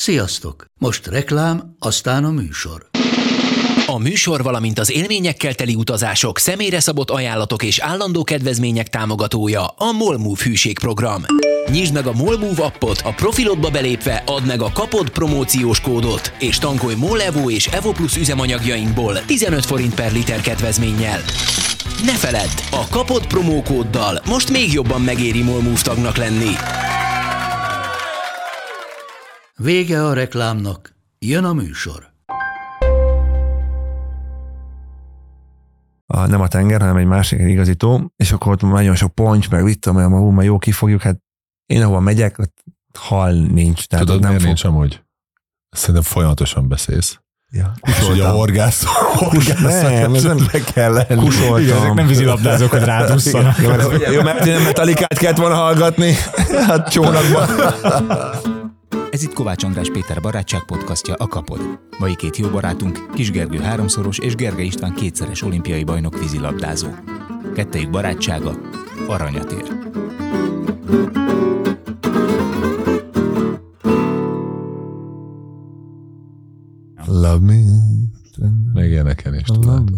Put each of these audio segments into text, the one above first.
Sziasztok! Most reklám, aztán a műsor. A műsor, valamint az élményekkel teli utazások, személyre szabott ajánlatok és állandó kedvezmények támogatója a Molmove hűségprogram. Nyisd meg a Molmove appot, a profilodba belépve add meg a kapod promóciós kódot, és tankolj Molevo és Evo Plus üzemanyagjainkból 15 forint per liter kedvezménnyel. Ne feledd, a kapod promókóddal most még jobban megéri Molmove tagnak lenni. Vége a reklámnak, jön a műsor. a, nem a tenger, hanem egy másik egy igazító, és akkor ott nagyon sok ponty, meg vittem, mert ma, ma jó kifogjuk, hát én ahova megyek, ott hal nincs. Tehát Tudod, nem miért fog... nincs amúgy? Szerintem folyamatosan beszélsz. Ja. És hogy a horgász, horgász Nem, ez nem be kell lenni. Kusoltam. Igen, ezek nem vízilabdázók, hogy rádusszanak. Jó, mert, jó, mert én metalikát kellett volna hallgatni a csónakban. Ez itt Kovács András Péter barátság podcastja a Kapod. Mai két jó barátunk, Kis Gergő háromszoros és Gerge István kétszeres olimpiai bajnok vízilabdázó. Kettejük barátsága aranyat ér. Love me. Még ilyeneken is tudod.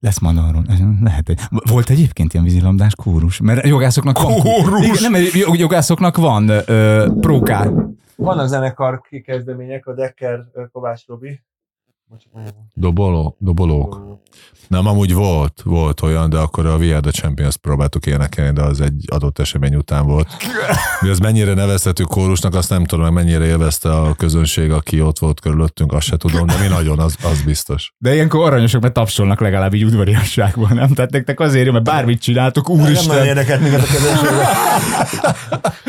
Lesz ma arról. Lehet, egy- volt egyébként ilyen vízilabdás kórus? Mert jogászoknak van... Kórus? Igen, nem, jogászoknak van ö, próká. Vannak zenekar kikezdemények, a Decker Kovács Robi. Doboló, dobolók. Nem, amúgy volt, volt olyan, de akkor a We Are The Champions próbáltuk énekelni, de az egy adott esemény után volt. Mi az mennyire nevezhető kórusnak, azt nem tudom, meg mennyire élvezte a közönség, aki ott volt körülöttünk, azt se tudom, de mi nagyon, az, az biztos. De ilyenkor aranyosok, mert tapsolnak legalább így udvariasságban, nem? Tehát nektek azért, mert bármit csináltok, Nem úristen. érdekelt minket a közönség.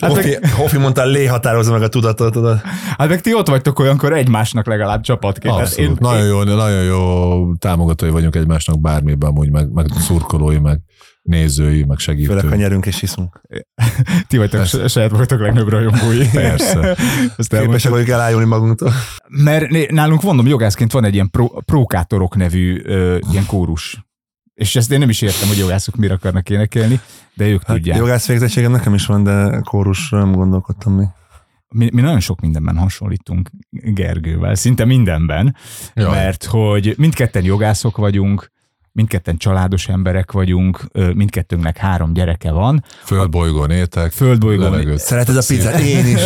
Hát Hofi, Hofi mondta, lé határozza meg a tudatot. Tudod. Hát meg ti ott vagytok olyankor egymásnak legalább csapatként. Hát Abszolút. Nagyon jó, nagyon jó támogatói vagyunk egymásnak bármiben, amúgy, meg, meg szurkolói, meg nézői, meg Főleg, ha segítői. nyerünk és hiszunk. ti vagytok Persze. saját vagytok legnagyobb rajongói. Persze. Képesek vagyunk elájulni magunktól. Mert né- nálunk mondom, jogászként van egy ilyen pro, prókátorok nevű ö, ilyen kórus. És ezt én nem is értem, hogy jogászok mire akarnak énekelni, de ők Hát, tudják. jogász végzettségem nekem is van, de kórusra nem gondolkodtam még. Mi, mi nagyon sok mindenben hasonlítunk Gergővel, szinte mindenben, Jaj. mert hogy mindketten jogászok vagyunk, mindketten családos emberek vagyunk, mindkettőnknek három gyereke van, Földbolygón éltek, földbolygón levegőt. Szereted a pizzát? Én is.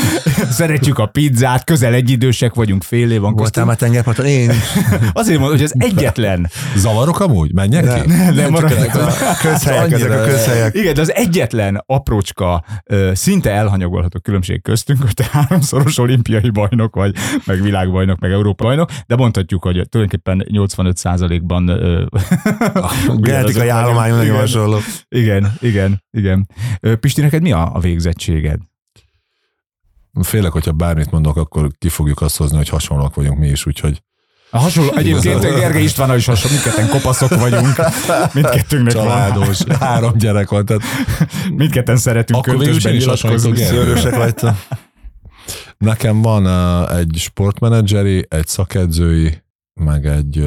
szeretjük a pizzát, közel egyidősek vagyunk, fél év van Voltál már tengerparton? Én is. Azért mondom, hogy az egyetlen Zavarok amúgy? Menjek ki? nem, csak maradjunk ezek a közhelyek, ezek a közhelyek. Igen, de az egyetlen aprócska, szinte elhanyagolható különbség köztünk, hogy te háromszoros olimpiai bajnok vagy, meg világbajnok, meg Európa bajnok, de mondhatjuk, hogy tulajdonképpen 85%-ban ö, Genetikai állományunk nagyon igen, hasonló. igen, igen, igen. Pisti, neked mi a, a végzettséged? Félek, hogyha bármit mondok, akkor ki fogjuk azt hozni, hogy hasonlóak vagyunk mi is, úgyhogy A hasonló, egyébként Gergely Istvánnal is hasonló, mindketten kopaszok vagyunk, mindkettőnknek van, családos, három gyerek van, tehát mindketten szeretünk Akkor hasonlítok nyilatkozni. Szörösek vagytok. nekem van egy sportmenedzseri, egy szakedzői, meg egy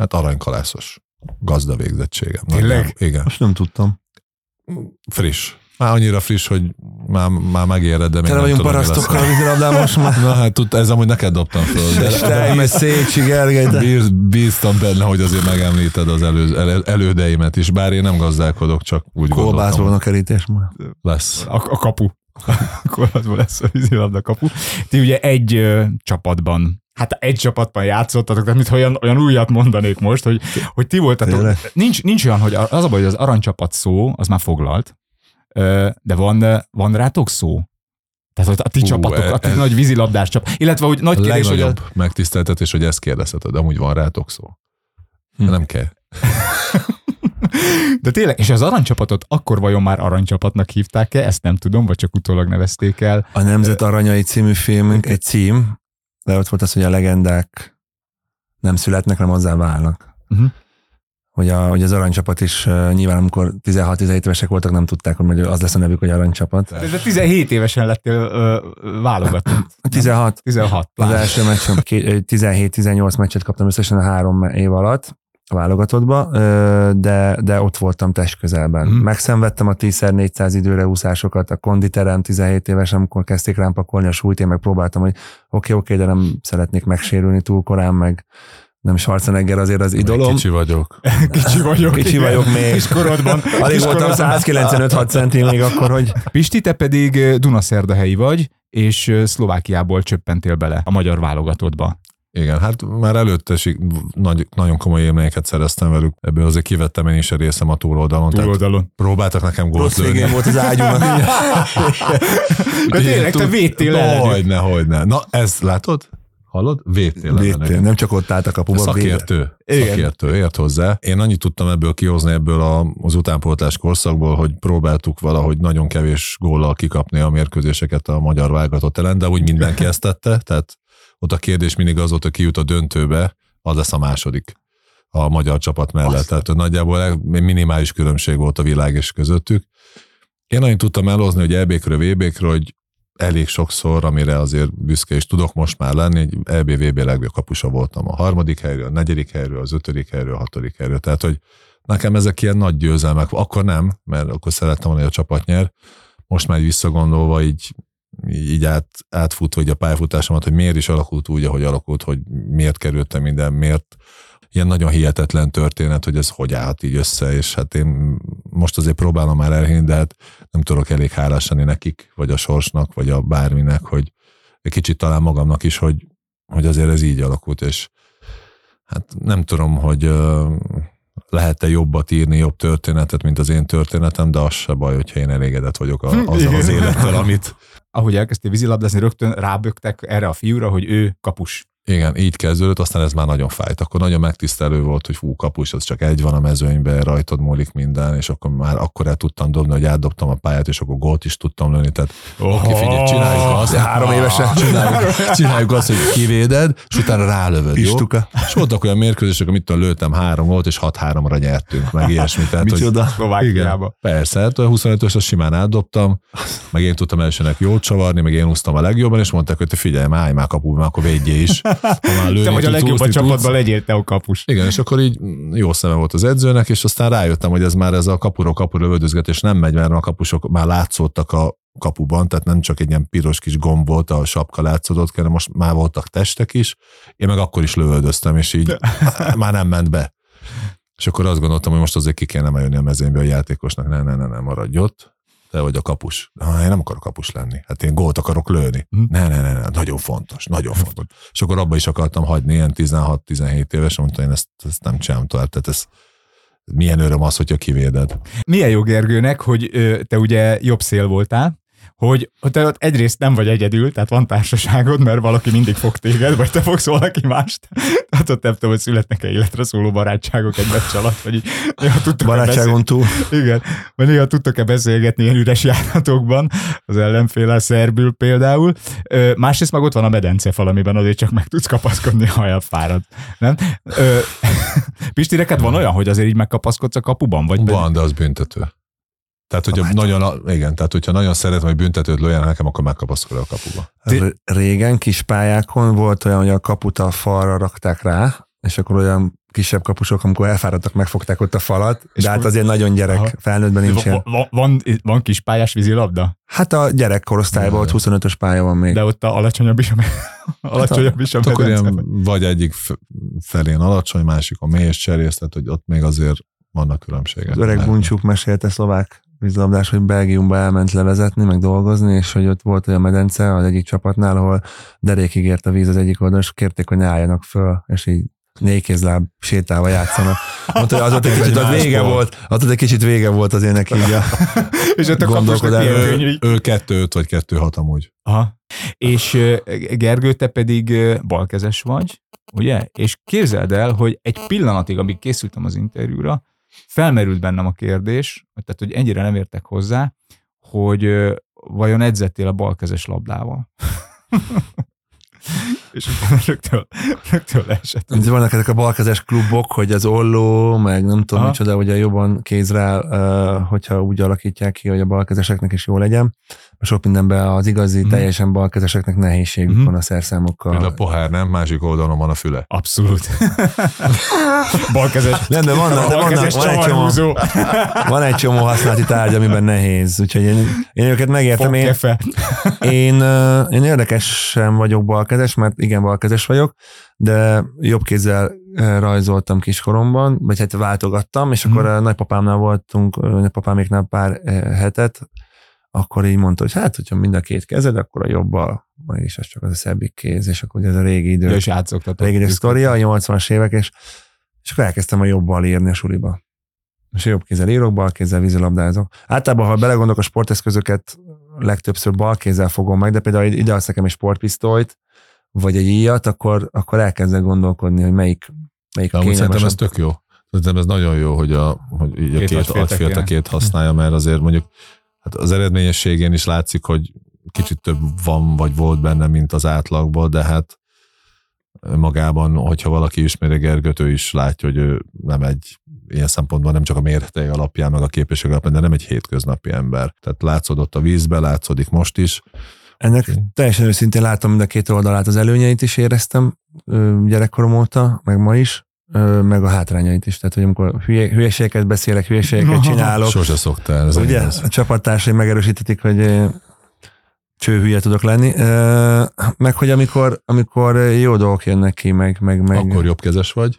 hát aranykalászos gazda végzettségem. Tényleg? Nagyjából. Igen. Most nem tudtam. Friss. Már annyira friss, hogy már, már megéred, de még Tele nem vagyunk parasztokkal a vízilabdában most már. Na hát tud, ez amúgy neked dobtam föl. De, Te is Szécsi Gergely. de- Bíz, bíztam benne, hogy azért megemlíted az elő, elő, elődeimet is, bár én nem gazdálkodok, csak úgy gondoltam, van a kerítés már. lesz. a, a kapu. Az lesz a vízilabda kapu. Ti ugye egy ö, csapatban, hát egy csapatban játszottatok, tehát mintha olyan, olyan újat mondanék most, hogy, hogy ti voltatok. Tényleg? Nincs, nincs olyan, hogy az a baj, hogy az aranycsapat szó, az már foglalt, de van, van rátok szó? Tehát a ti Hú, csapatok, a ti ez- nagy vízilabdás csapat. Illetve, hogy nagy kérdés, hogy a, megtiszteltetés, hogy ezt kérdezheted, amúgy van rátok szó. Hm. Nem kell. de tényleg, és az aranycsapatot akkor vajon már aranycsapatnak hívták-e? Ezt nem tudom, vagy csak utólag nevezték el. A Nemzet Aranyai című filmünk egy cím, de ott volt az, hogy a legendák nem születnek, hanem hozzá válnak. Uh-huh. Hogy, a, hogy az aranycsapat is uh, nyilván, amikor 16-17 évesek voltak, nem tudták, hogy az lesz a nevük, hogy aranycsapat. De 17 évesen lettél ö, válogatott. 16. 16. Az első meccsem 17-18 meccset kaptam összesen a három év alatt, a válogatottba, de, de ott voltam test közelben. Mhm. Megszenvedtem a 10x400 időre úszásokat, a konditerem 17 éves, amikor kezdték rám pakolni a súlyt, én meg próbáltam, hogy oké, okay, oké, okay, de nem szeretnék megsérülni túl korán, meg nem Schwarzenegger azért az idolom. Kicsi vagyok. Kicsi vagyok. Kicsi igen. vagyok még. Kis korodban. Alig kis voltam korodban. 195-6 centi még akkor, hogy Pisti, te pedig Dunaszerdahelyi vagy, és Szlovákiából csöppentél bele a magyar válogatottba. Igen, hát már előtte nagy, nagyon komoly élményeket szereztem velük. Ebből azért kivettem én is a részem a túloldalon. Tehát Túloldalon. próbáltak nekem gólt lőni. volt az ágyúnak. De tényleg, te védtél. Hogyne, hogyne. Na, ez látod? Hallod? Védtél Védtél, nem csak ott állt a kapuba, védett. Szakértő. Igen. Szakértő, ért hozzá. Én annyit tudtam ebből kihozni ebből a, az utánpótlás korszakból, hogy próbáltuk valahogy nagyon kevés góllal kikapni a mérkőzéseket a magyar válogatott ellen, de úgy mindenki ezt tette, tehát ott a kérdés mindig az volt, hogy ki jut a döntőbe, az lesz a második a magyar csapat mellett. Azt. Tehát nagyjából minimális különbség volt a világ és közöttük. Én annyit tudtam elhozni, hogy EB-kről, VB-kről, hogy elég sokszor, amire azért büszke is tudok most már lenni, egy EB-VB legjobb kapusa voltam a harmadik helyről, a negyedik helyről, az ötödik helyről, a hatodik helyről. Tehát, hogy nekem ezek ilyen nagy győzelmek, akkor nem, mert akkor szerettem volna, hogy a csapat nyer. Most már visszagondolva, így, így át, átfutva így a pályafutásomat, hogy miért is alakult úgy, ahogy alakult, hogy miért kerültem minden, miért. Ilyen nagyon hihetetlen történet, hogy ez hogy állhat így össze, és hát én most azért próbálom már elhinni, de hát nem tudok elég hálás lenni nekik, vagy a sorsnak, vagy a bárminek, hogy egy kicsit talán magamnak is, hogy, hogy azért ez így alakult, és hát nem tudom, hogy lehet-e jobbat írni, jobb történetet, mint az én történetem, de az se baj, hogyha én elégedett vagyok a, azzal az élettel, amit, Ahogy elkezdtél vízilabdázni, rögtön rábögtek erre a fiúra, hogy ő kapus. Igen, így kezdődött, aztán ez már nagyon fájt. Akkor nagyon megtisztelő volt, hogy fú, kapus, az csak egy van a mezőnyben, rajtad múlik minden, és akkor már akkor el tudtam dobni, hogy átdobtam a pályát, és akkor gólt is tudtam lőni. Tehát Oh. oké, figyelj, csináljuk azt. Három évesen. Csináljuk, csináljuk azt, hogy kivéded, és utána rálövöd, jó? Pistuka. És voltak olyan mérkőzések, amit lőttem három volt, és 6-3-ra nyertünk, meg ilyesmi. Tehát, hogy, Micsoda. Szlovákiába. igen, persze, hát a 25-ös azt simán átdobtam, meg én tudtam elsőnek jót csavarni, meg én úsztam a legjobban, és mondták, hogy te figyelj, állj már kapuba, akkor védjél is. Te vagy a legjobb a csapatban, legyél te a kapus. Igen, és akkor így jó szeme volt az edzőnek, és aztán rájöttem, hogy ez már ez a kapura kapura lövöldözgetés nem megy, mert a kapusok már látszódtak a kapuban, tehát nem csak egy ilyen piros kis gomb volt, a sapka látszódott, hanem most már voltak testek is, én meg akkor is lövöldöztem, és így már nem ment be. És akkor azt gondoltam, hogy most azért ki kéne eljönni a mezőnybe a játékosnak, ne, ne, ne, ne, maradj ott, te vagy a kapus. Ha, én nem akarok kapus lenni. Hát én gólt akarok lőni. Hm. Ne, ne, ne, ne, nagyon fontos, nagyon fontos. És akkor abba is akartam hagyni, ilyen 16-17 éves, mondta, én ezt, ezt nem csinálom tovább. Tehát ez, milyen öröm az, hogyha kivéded. Milyen jó Gergőnek, hogy ö, te ugye jobb szél voltál, hogy te ott egyrészt nem vagy egyedül, tehát van társaságod, mert valaki mindig fog téged, vagy te fogsz valaki mást. Tehát ott nem tudom, hogy születnek-e életre szóló barátságok egy meccs alatt, vagy így néha tudtok Barátságon túl. Igen, vagy néha tudtok-e beszélgetni ilyen üres járatokban, az ellenféle szerbül például. Ö, másrészt meg ott van a medencefal, amiben azért csak meg tudsz kapaszkodni, ha elfárad. Nem? Ö, Pisti, neked van olyan, hogy azért így megkapaszkodsz a kapuban? Vagy Van, de az büntető. Tehát, hogyha nagyon, igen, tehát, hogyha nagyon szeretem, hogy büntetőt lőjen nekem, akkor megkapaszkod a kapuba. R- Régen kis pályákon volt olyan, hogy a kaput a falra rakták rá, és akkor olyan kisebb kapusok, amikor elfáradtak, megfogták ott a falat, És de hát azért nagyon gyerek, Aha. felnőttben nincs van, van, van, van kis pályás vízilabda? Hát a gyerekkorosztályban ott 25-ös pálya van még. De ott a alacsonyabb is a, alacsonyabb is a Hát akkor ilyen vagy egyik felén alacsony, másikon mély és cserész, tehát hogy ott még azért vannak különbségek. Az öreg Buncsuk mesélte szlovák vízilabdás, hogy Belgiumba elment levezetni, meg dolgozni, és hogy ott volt olyan medence az egyik csapatnál, ahol derékig ért a víz az egyik oldalon, és kérték, hogy ne álljanak föl, és így négykézláb sétálva játszanak. Mondta, hogy az ott egy kicsit az vége volt, az ott egy kicsit vége volt az ének így a És ott gondolkodás. Ő, ő kettő öt vagy kettő hat amúgy. Aha. És Gergő, te pedig balkezes vagy, ugye? És képzeld el, hogy egy pillanatig, amíg készültem az interjúra, felmerült bennem a kérdés, tehát hogy ennyire nem értek hozzá, hogy vajon edzettél a balkezes labdával? és utána rögtön, rögtön leesett. Itt vannak ezek a balkezes klubok, hogy az olló, meg nem tudom Aha. micsoda, hogy a jobban kézre, hogyha úgy alakítják ki, hogy a balkezeseknek is jó legyen. Sok mindenben az igazi, Mhm. teljesen balkezeseknek nehézségük Mhm. van a szerszámokkal. Például a pohár nem, másik oldalon van a füle. Abszolút. Balkezes. Nem, de vannak, de vannak, van egy csomó, van egy csomó használati tárgy, amiben nehéz. Úgyhogy én, én őket megértem. Én, én, én érdekesen vagyok balkezes, mert igen, balkezes vagyok, de jobb kézzel rajzoltam kiskoromban, vagy hát váltogattam, és akkor Mhm. a nagypapámnál voltunk, nagypapáméknál pár hetet, akkor így mondta, hogy hát, hogyha mind a két kezed, akkor a jobbal, és az csak az a szebbik kéz, és akkor ez a régi idő, Ja, és átszoktatott. régi idők sztoria, a 80-as évek, és, és akkor elkezdtem a jobbal írni a suliba. És jobb kézzel írok, bal kézzel vízilabdázok. Általában, ha belegondolok a sporteszközöket, legtöbbször bal kézzel fogom meg, de például ide adsz nekem egy sportpisztolyt, vagy egy íjat, akkor, akkor elkezdek gondolkodni, hogy melyik, melyik a amúgy szerintem ez tök jó. Szerintem ez nagyon jó, hogy, a, hogy így a Két két, agyféltekén. agyféltekét használja, mert azért mondjuk hát az eredményességén is látszik, hogy kicsit több van, vagy volt benne, mint az átlagban, de hát magában, hogyha valaki ismeri Gergőt, ő is látja, hogy ő nem egy ilyen szempontból nem csak a méretei alapján, meg a képesség alapján, de nem egy hétköznapi ember. Tehát látszódott a vízbe, látszódik most is. Ennek teljesen őszintén látom mind a két oldalát, az előnyeit is éreztem gyerekkorom óta, meg ma is, meg a hátrányait is. Tehát, hogy amikor hülye, hülyeségeket beszélek, hülyeségeket csinálok, Sose szoktál. Ez Ugye? igaz. A csapattársaim megerősítetik, hogy csőhülye tudok lenni. Meg hogy amikor, amikor jó dolgok jönnek ki, meg, meg, meg Akkor jobbkezes vagy,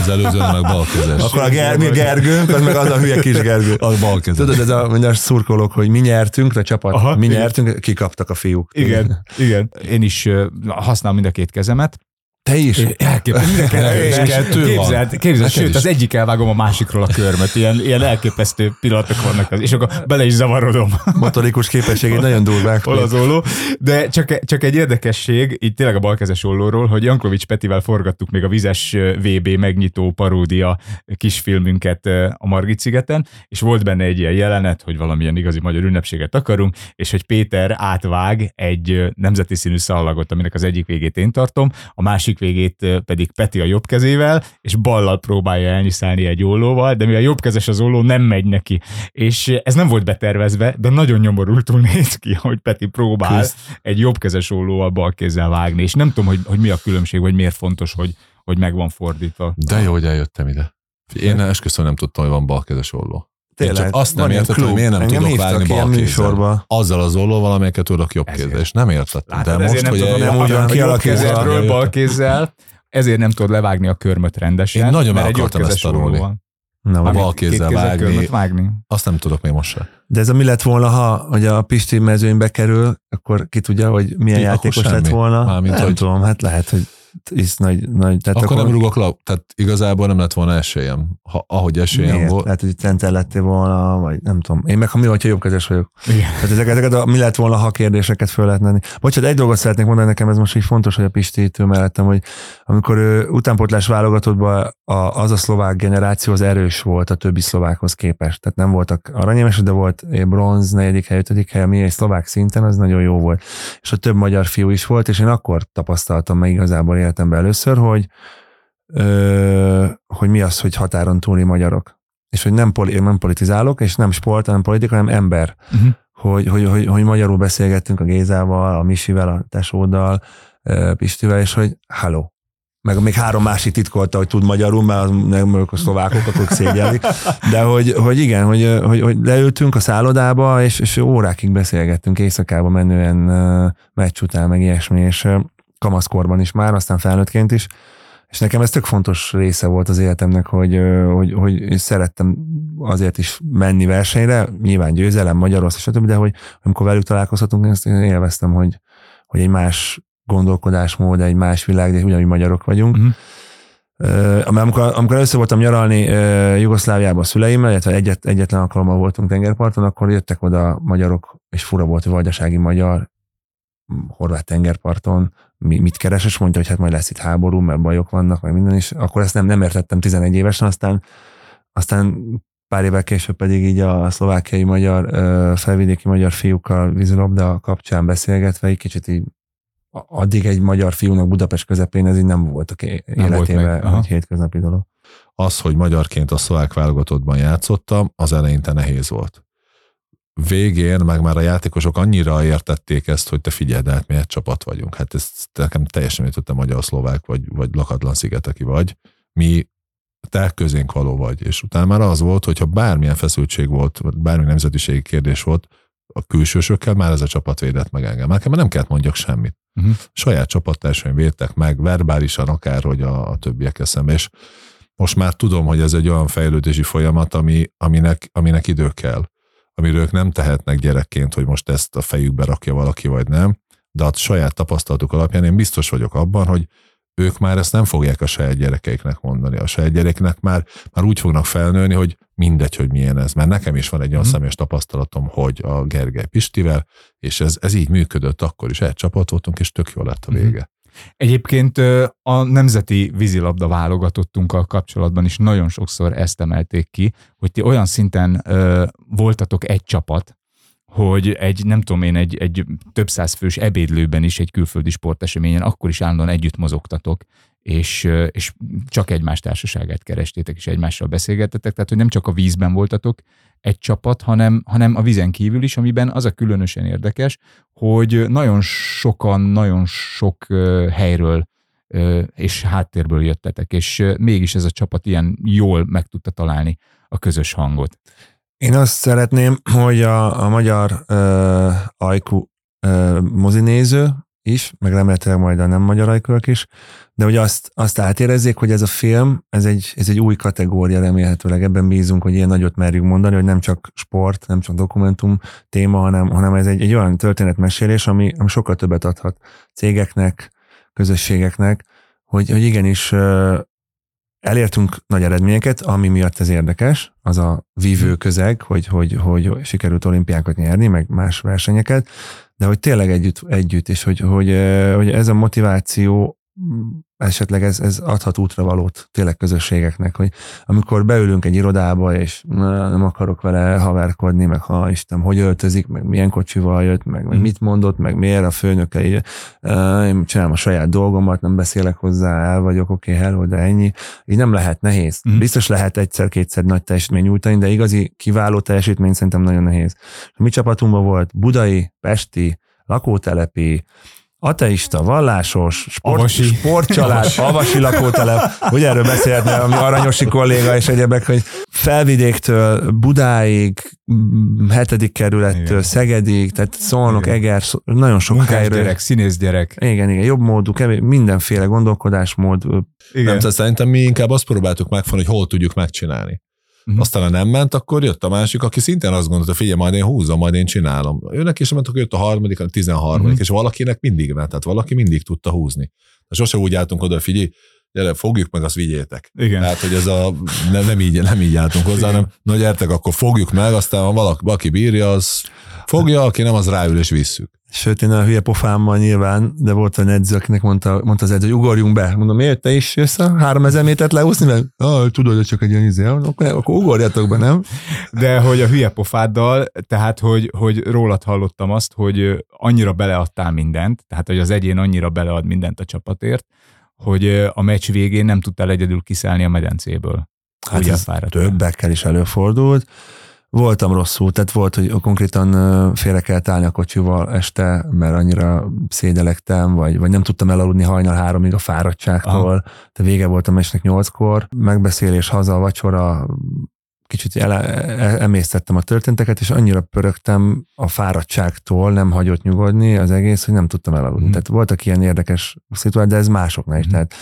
az előzőn meg balkezes. akkor a ger, mi Gergőnk, az meg az a hülye kis Gergő. Az balkezes. Tudod, ez a, a szurkolók, hogy mi nyertünk, a csapat, Aha, mi igen. nyertünk, kikaptak a fiúk. Igen, igen. Én is használom mind a két kezemet. Te is? Elképesztő. Képzeld, képzeld Neked sőt, az egyik elvágom a másikról a körmet. Ilyen, ilyen elképesztő pillanatok vannak. Az, és akkor bele is zavarodom. Motorikus képességei nagyon durvák. Hol az olló. De csak, csak egy érdekesség, így tényleg a balkezes ollóról, hogy Jankovics Petivel forgattuk még a vizes VB megnyitó paródia kisfilmünket a Margit szigeten, és volt benne egy ilyen jelenet, hogy valamilyen igazi magyar ünnepséget akarunk, és hogy Péter átvág egy nemzeti színű szallagot, aminek az egyik végét én tartom, a másik végét ö, pedig Peti a jobb kezével, és ballal próbálja elnyiszálni egy ollóval, de mivel jobbkezes az olló, nem megy neki. És ez nem volt betervezve, de nagyon nyomorultul néz ki, hogy Peti próbál Kösz. egy jobbkezes ollóval bal kézzel vágni, és nem tudom, hogy, hogy mi a különbség, vagy miért fontos, hogy, hogy meg van fordítva. De jó, hogy eljöttem ide. Én esküszöm nem tudtam, hogy van balkezes olló. Én Tényleg. csak azt nem értettem, hogy miért nem Engem tudok vágni bal műsorba. Azzal az ollóval, amelyeket tudok jobb kézzel, és nem értettem. Látod, De ezért most, nem hogy nem úgy van kialakítva. bal kézzel, ezért nem tudod levágni a körmöt rendesen. Én nagyon mert meg akartam ezt tanulni. Na, A bal kézzel vágni, vágni. azt nem tudok még most se. De ez a mi lett volna, ha hogy a Pisti mezőnybe kerül, akkor ki tudja, hogy milyen játékos lett volna. Mármint, nem hogy- tudom, hát lehet, hogy is nagy, nagy tehát Akkor, nem rugok le, tehát igazából nem lett volna esélyem. Ha, ahogy esélyem Miért? volt, Lehet, hogy center lettél volna, vagy nem tudom. Én meg, ha mi, hogyha jobbkezes vagyok. Igen. Tehát ezeket, ezeket a mi lett volna, ha kérdéseket föl lehet tenni. Bocsánat, egy dolgot szeretnék mondani nekem, ez most így fontos, hogy a Pisti mellettem, hogy amikor ő utánpótlás válogatottban a, az a szlovák generáció az erős volt a többi szlovákhoz képest. Tehát nem voltak aranyémesek, de volt bronz, negyedik hely, ötödik hely, ami egy szlovák szinten, az nagyon jó volt. És a több magyar fiú is volt, és én akkor tapasztaltam meg igazából életemben először, hogy, ö, hogy mi az, hogy határon túli magyarok. És hogy nem, poli, nem politizálok, és nem sport, nem politika, hanem ember Uh-huh. hogy, hogy, hogy, hogy magyarul beszélgettünk a Gézával, a Misivel, a tesóddal, Pistivel, és hogy halló. Meg még három másik titkolta, hogy tud magyarul, mert nem ők a szlovákok, akkor szégyellik. De hogy, hogy igen, hogy, hogy, hogy leültünk a szállodába, és, és órákig beszélgettünk éjszakába menően meccs után, meg ilyesmi, és kamaszkorban is már, aztán felnőttként is. És nekem ez tök fontos része volt az életemnek, hogy, hogy, hogy szerettem azért is menni versenyre, nyilván győzelem, Magyarország, stb., de hogy amikor velük találkozhatunk, én ezt én élveztem, hogy, hogy egy más gondolkodásmód, egy más világ, de ugyanúgy magyarok vagyunk. Mhm. Uh, amikor, amikor először voltam nyaralni uh, Jugoszláviában a szüleimmel, illetve egyet, egyetlen alkalommal voltunk tengerparton, akkor jöttek oda magyarok, és fura volt, hogy vajdasági magyar, horvát tengerparton, mi, mit keres, és mondja, hogy hát majd lesz itt háború, mert bajok vannak, meg minden, és akkor ezt nem, nem értettem 11 évesen, aztán, aztán pár évvel később pedig így a szlovákiai magyar, felvidéki magyar fiúkkal vízilabda kapcsán beszélgetve, egy kicsit így addig egy magyar fiúnak Budapest közepén ez így nem volt a életében meg, egy hétköznapi dolog. Az, hogy magyarként a szlovák válogatottban játszottam, az eleinte nehéz volt. Végén meg már a játékosok annyira értették ezt, hogy te figyeld, hát mi egy csapat vagyunk. Hát ez nekem teljesen értette magyar-szlovák, vagy, vagy lakatlan szigeteki vagy. Mi te közénk való vagy. És utána már az volt, hogyha bármilyen feszültség volt, bármilyen nemzetiségi kérdés volt, a külsősökkel már ez a csapat védett meg engem. Nekem nem kellett mondjak semmit. Uh-huh. Saját csapattársaim védtek meg, verbálisan akár, hogy a, a többiek eszembe. És most már tudom, hogy ez egy olyan fejlődési folyamat, ami, aminek, aminek idő kell. Amiről ők nem tehetnek gyerekként, hogy most ezt a fejükbe rakja valaki, vagy nem. De a saját tapasztalatuk alapján én biztos vagyok abban, hogy ők már ezt nem fogják a saját gyerekeiknek mondani. A saját gyereknek már, már úgy fognak felnőni, hogy mindegy, hogy milyen ez. Mert nekem is van egy olyan mm. személyes tapasztalatom, hogy a Gergely Pistivel, és ez, ez így működött akkor is. Egy csapat voltunk, és tök jó lett a mhm. vége. Mm. Egyébként a nemzeti vízilabda válogatottunkkal kapcsolatban is nagyon sokszor ezt emelték ki, hogy ti olyan szinten voltatok egy csapat, hogy egy, nem tudom én, egy, egy több száz fős ebédlőben is egy külföldi sporteseményen akkor is állandóan együtt mozogtatok, és, és csak egymás társaságát kerestétek, és egymással beszélgettetek, tehát hogy nem csak a vízben voltatok egy csapat, hanem, hanem a vízen kívül is, amiben az a különösen érdekes, hogy nagyon sokan, nagyon sok helyről és háttérből jöttetek, és mégis ez a csapat ilyen jól meg tudta találni a közös hangot. Én azt szeretném, hogy a, a magyar uh, ajkú uh, mozinéző is, meg remélhetőleg majd a nem magyar ajkúak is, de hogy azt, azt átérezzék, hogy ez a film, ez egy, ez egy új kategória remélhetőleg, ebben bízunk, hogy ilyen nagyot merjük mondani, hogy nem csak sport, nem csak dokumentum téma, hanem, hanem ez egy, egy olyan történetmesélés, ami, ami sokkal többet adhat cégeknek, közösségeknek, hogy, hogy igenis elértünk nagy eredményeket, ami miatt ez érdekes, az a vívő hmm. közeg, hogy, hogy, hogy sikerült olimpiákat nyerni, meg más versenyeket, de hogy tényleg együtt, együtt és hogy, hogy, hogy ez a motiváció esetleg ez, ez adhat útravalót tényleg közösségeknek, hogy amikor beülünk egy irodába, és nem akarok vele haverkodni, meg ha Isten, hogy öltözik, meg milyen kocsival jött, meg, meg mm. mit mondott, meg miért a főnöke így, én csinálom a saját dolgomat, nem beszélek hozzá, el vagyok, oké, okay, hello, de ennyi. Így nem lehet nehéz. Mm. Biztos lehet egyszer-kétszer nagy teljesítmény nyújtani, de igazi kiváló teljesítmény szerintem nagyon nehéz. A mi csapatunkban volt budai, pesti, lakótelepi, ateista, vallásos, sport, avasi. sportcsalád, avasi. avasi lakótelep, ugye erről beszélhetne ami aranyosi kolléga és egyebek, hogy felvidéktől Budáig, hetedik kerülettől igen. Szegedig, tehát Szolnok, igen. Eger, nagyon sok Munkás helyről. gyerek, színész gyerek. Igen, igen, jobb módú, kevés, mindenféle gondolkodásmód. Igen. Nem, szerintem mi inkább azt próbáltuk megfogni, hogy hol tudjuk megcsinálni. Uh-huh. Aztán ha nem ment, akkor jött a másik, aki szintén azt gondolta, figyelj, majd én húzom, majd én csinálom. Őnek is ment, akkor jött a harmadik, a tizenharmadik, uh-huh. és valakinek mindig ment, tehát valaki mindig tudta húzni. De sose úgy álltunk oda, figyelj, gyere, fogjuk meg, azt vigyétek. Igen. Tehát, hogy ez a, nem, nem, így, nem így álltunk hozzá, hanem, na gyertek, akkor fogjuk meg, aztán ha valaki, valaki bírja, az fogja, aki nem, az ráül és visszük. Sőt, én a hülye pofámmal nyilván, de volt egy edző, akinek mondta, mondta az edző, hogy ugorjunk be. Mondom, miért te is jössz a 3000 métert leúszni? Mert ah, tudod, hogy csak egy ilyen izé, akkor, akkor ugorjatok be, nem? De hogy a hülye pofáddal, tehát hogy, hogy rólad hallottam azt, hogy annyira beleadtál mindent, tehát hogy az egyén annyira belead mindent a csapatért, hogy a meccs végén nem tudtál egyedül kiszállni a medencéből. Hát ez többekkel is előfordult voltam rosszul, tehát volt, hogy konkrétan félre kellett állni a kocsival este, mert annyira szédelektem, vagy, vagy nem tudtam elaludni hajnal háromig a fáradtságtól, Aha. de vége volt a mesnek nyolckor, megbeszélés, haza, vacsora, kicsit ele, e, emésztettem a történteket, és annyira pörögtem a fáradtságtól, nem hagyott nyugodni az egész, hogy nem tudtam elaludni. Mm. Tehát voltak ilyen érdekes szituációk, de ez másoknál is. Mm. Tehát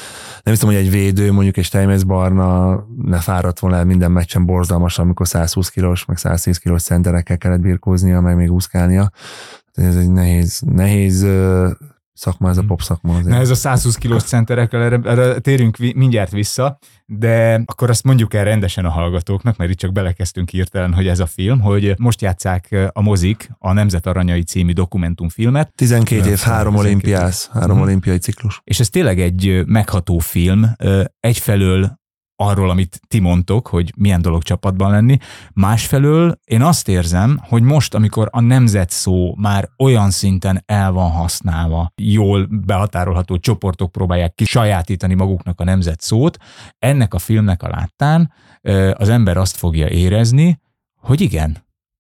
nem hiszem, hogy egy védő, mondjuk egy Steinmetz barna ne fáradt volna el minden meccsen borzalmas, amikor 120 kilós, meg 110 kilós centerekkel kellett birkóznia, meg még úszkálnia. Ez egy nehéz, nehéz szakma, ez a mhm. pop szakma. Azért. Na ez a 120 kilós centerekkel, erre, erre térünk mindjárt vissza, de akkor azt mondjuk el rendesen a hallgatóknak, mert itt csak belekezdtünk hirtelen, hogy ez a film, hogy most játszák a mozik a Nemzet Aranyai című dokumentumfilmet. 12 év, három olimpiász, három hmm. olimpiai ciklus. És ez tényleg egy megható film, egyfelől arról, amit ti mondtok, hogy milyen dolog csapatban lenni. Másfelől én azt érzem, hogy most, amikor a nemzet szó már olyan szinten el van használva, jól behatárolható csoportok próbálják ki sajátítani maguknak a nemzet szót, ennek a filmnek a láttán az ember azt fogja érezni, hogy igen,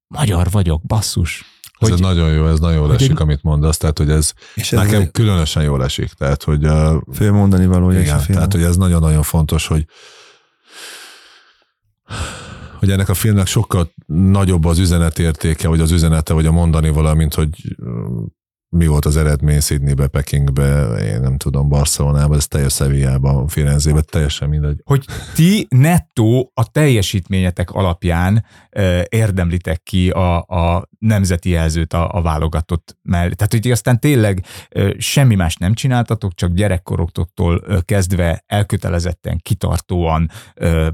magyar vagyok, basszus. Hogy, ez nagyon jó, ez nagyon jól esik, egy- amit mondasz, tehát hogy ez, És ez nekem egy különösen jól esik, tehát hogy fő mondani valója igen, film. tehát hogy ez nagyon-nagyon fontos, hogy hogy ennek a filmnek sokkal nagyobb az üzenetértéke, vagy az üzenete, vagy a mondani valamint, hogy mi volt az eredmény Sydneybe, Pekingbe, én nem tudom, Barcelonába, ez teljes Sevillában, Firenzébe, teljesen mindegy. hogy ti nettó a teljesítményetek alapján ö, érdemlitek ki a, a nemzeti jelzőt a, a válogatott mellé. Tehát, hogy ti aztán tényleg ö, semmi más nem csináltatok, csak gyerekkoroktól kezdve elkötelezetten, kitartóan ö,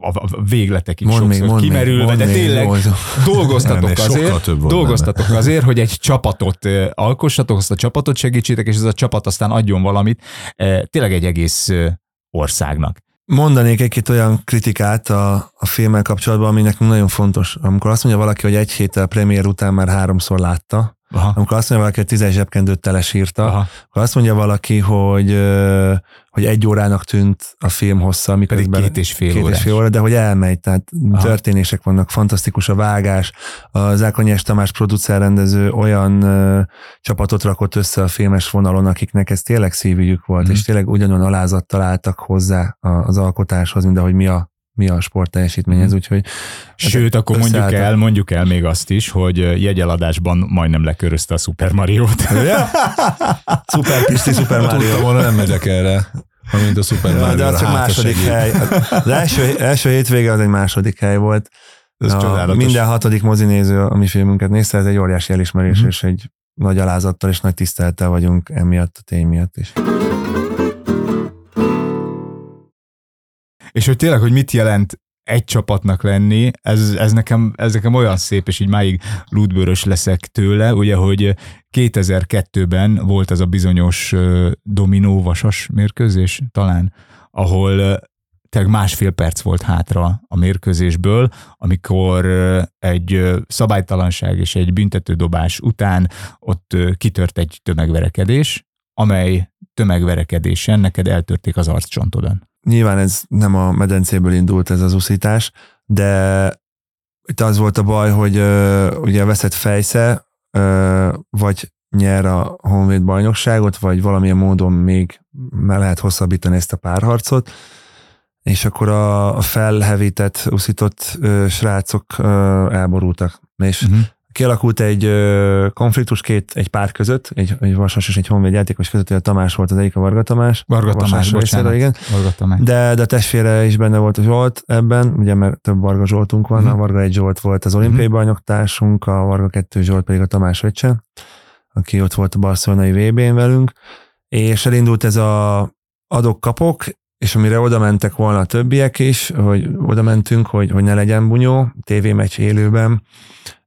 a, a végletekig Mondd még, sokszor még, kimerülve, mondd de még, tényleg Zoltó. dolgoztatok azért, dolgoztatok azért, hogy egy csapatot ö, alkossatok, azt a csapatot segítsétek, és ez a csapat aztán adjon valamit ö, tényleg egy egész országnak. Mondanék egy-két olyan kritikát a, a filmmel kapcsolatban, nekünk nagyon fontos. Amikor azt mondja valaki, hogy egy héttel premier után már háromszor látta, Aha. amikor azt mondja valaki, hogy tízes zsebkendőt telesírta, Aha. akkor azt mondja valaki, hogy, hogy egy órának tűnt a film hossza, miközben Pedig két és fél két órás. és fél óra, de hogy elmegy, tehát Aha. Történések vannak, fantasztikus a vágás, az Ákonyes Tamás producer rendező olyan ö, csapatot rakott össze a filmes vonalon, akiknek ez tényleg szívügyük volt, Mhm. és tényleg ugyanolyan alázattal álltak hozzá az alkotáshoz, mint ahogy mi a mi a sportteljesítményhez, Mhm. úgyhogy Sőt, akkor mondjuk összeálltak. el, mondjuk el még azt is, hogy jegyeladásban majdnem lekörözte a Super Mario-t. Szuper Pisti, Tudtam Mario. volna, nem megyek erre, amint a Super Ja, Mario. de az csak második segít. hely. Az első, első hétvége az egy második hely volt. Ez a, csodálatos. minden hatodik mozinéző, a mi filmünket nézte, ez egy óriási elismerés, Mhm. és egy nagy alázattal és nagy tisztelettel vagyunk emiatt a tény miatt is. És hogy tényleg, hogy mit jelent egy csapatnak lenni, ez, ez, nekem, ez nekem olyan szép, és így máig lútbőrös leszek tőle, ugye, hogy 2002-ben volt ez a bizonyos ö, dominó vasas mérkőzés talán, ahol tényleg másfél perc volt hátra a mérkőzésből, amikor egy szabálytalanság és egy büntetődobás után ott kitört egy tömegverekedés, amely tömegverekedésen neked eltörték az arccsontodon. Nyilván ez nem a medencéből indult ez az uszítás, de itt az volt a baj, hogy ö, ugye veszett fejsze, ö, vagy nyer a Honvéd bajnokságot, vagy valamilyen módon még meg lehet hosszabbítani ezt a párharcot, és akkor a, a felhevített, uszított ö, srácok ö, elborultak. És Uh-huh. Kialakult egy ö, konfliktus két, egy pár között, egy, egy Vasas és egy Honvéd játékos között, a Tamás volt az egyik, a Varga Tamás. Varga Vasas Tamás, részéről, bocsánat. Igen. Varga Tamás. De, de a testvére is benne volt a Zsolt ebben, ugye mert több Varga Zsoltunk van, Mhm. a Varga egy Zsolt volt az olimpiai Mhm. bajnoktársunk, a Varga kettő Zsolt pedig a Tamás Öccse, aki ott volt a barcelonai VB-n velünk, és elindult ez a adok-kapok, és amire oda mentek volna a többiek is, hogy oda mentünk, hogy, hogy ne legyen bunyó, tévémeccs élőben,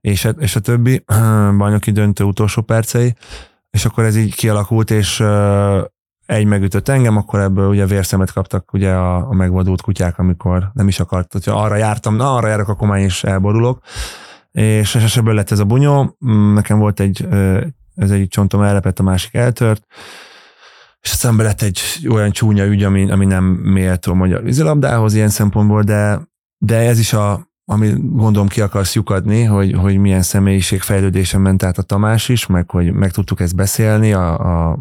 és, a- és a többi bajnoki döntő utolsó percei, és akkor ez így kialakult, és egy megütött engem, akkor ebből ugye vérszemet kaptak ugye a, a megvadult kutyák, amikor nem is akart, hogyha arra jártam, na arra járok, akkor már is elborulok. És, és ebből lett ez a bunyó, Mm, nekem volt egy, ez egy csontom elrepett, a másik eltört, és aztán be lett egy olyan csúnya ügy, ami, ami nem méltó a magyar vízilabdához ilyen szempontból, de, de ez is a, ami gondolom ki akarsz lyukadni, hogy, hogy milyen személyiség fejlődésen ment át a Tamás is, meg hogy meg tudtuk ezt beszélni, a, a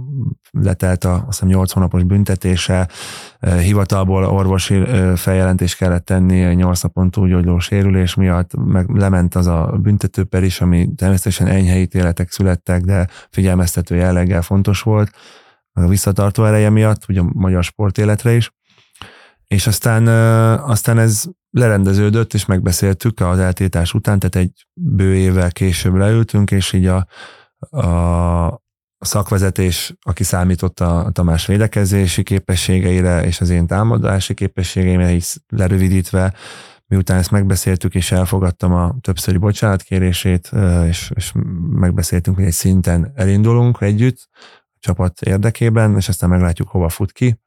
letelt a azt hiszem 8 hónapos büntetése, eh, hivatalból orvosi eh, feljelentést kellett tenni 8 napon túlgyógyló sérülés miatt, meg lement az a büntetőper is, ami természetesen enyhe ítéletek születtek, de figyelmeztető jelleggel fontos volt, a visszatartó ereje miatt, ugye a magyar sportéletre is. És aztán, aztán ez lerendeződött, és megbeszéltük az eltiltás után, tehát egy bő évvel később leültünk, és így a, a szakvezetés, aki számított a Tamás védekezési képességeire, és az én támadási képességeimre is lerövidítve, miután ezt megbeszéltük, és elfogadtam a többszöri bocsánatkérését, és, és megbeszéltünk, hogy egy szinten elindulunk együtt, a csapat érdekében, és aztán meglátjuk, hova fut ki.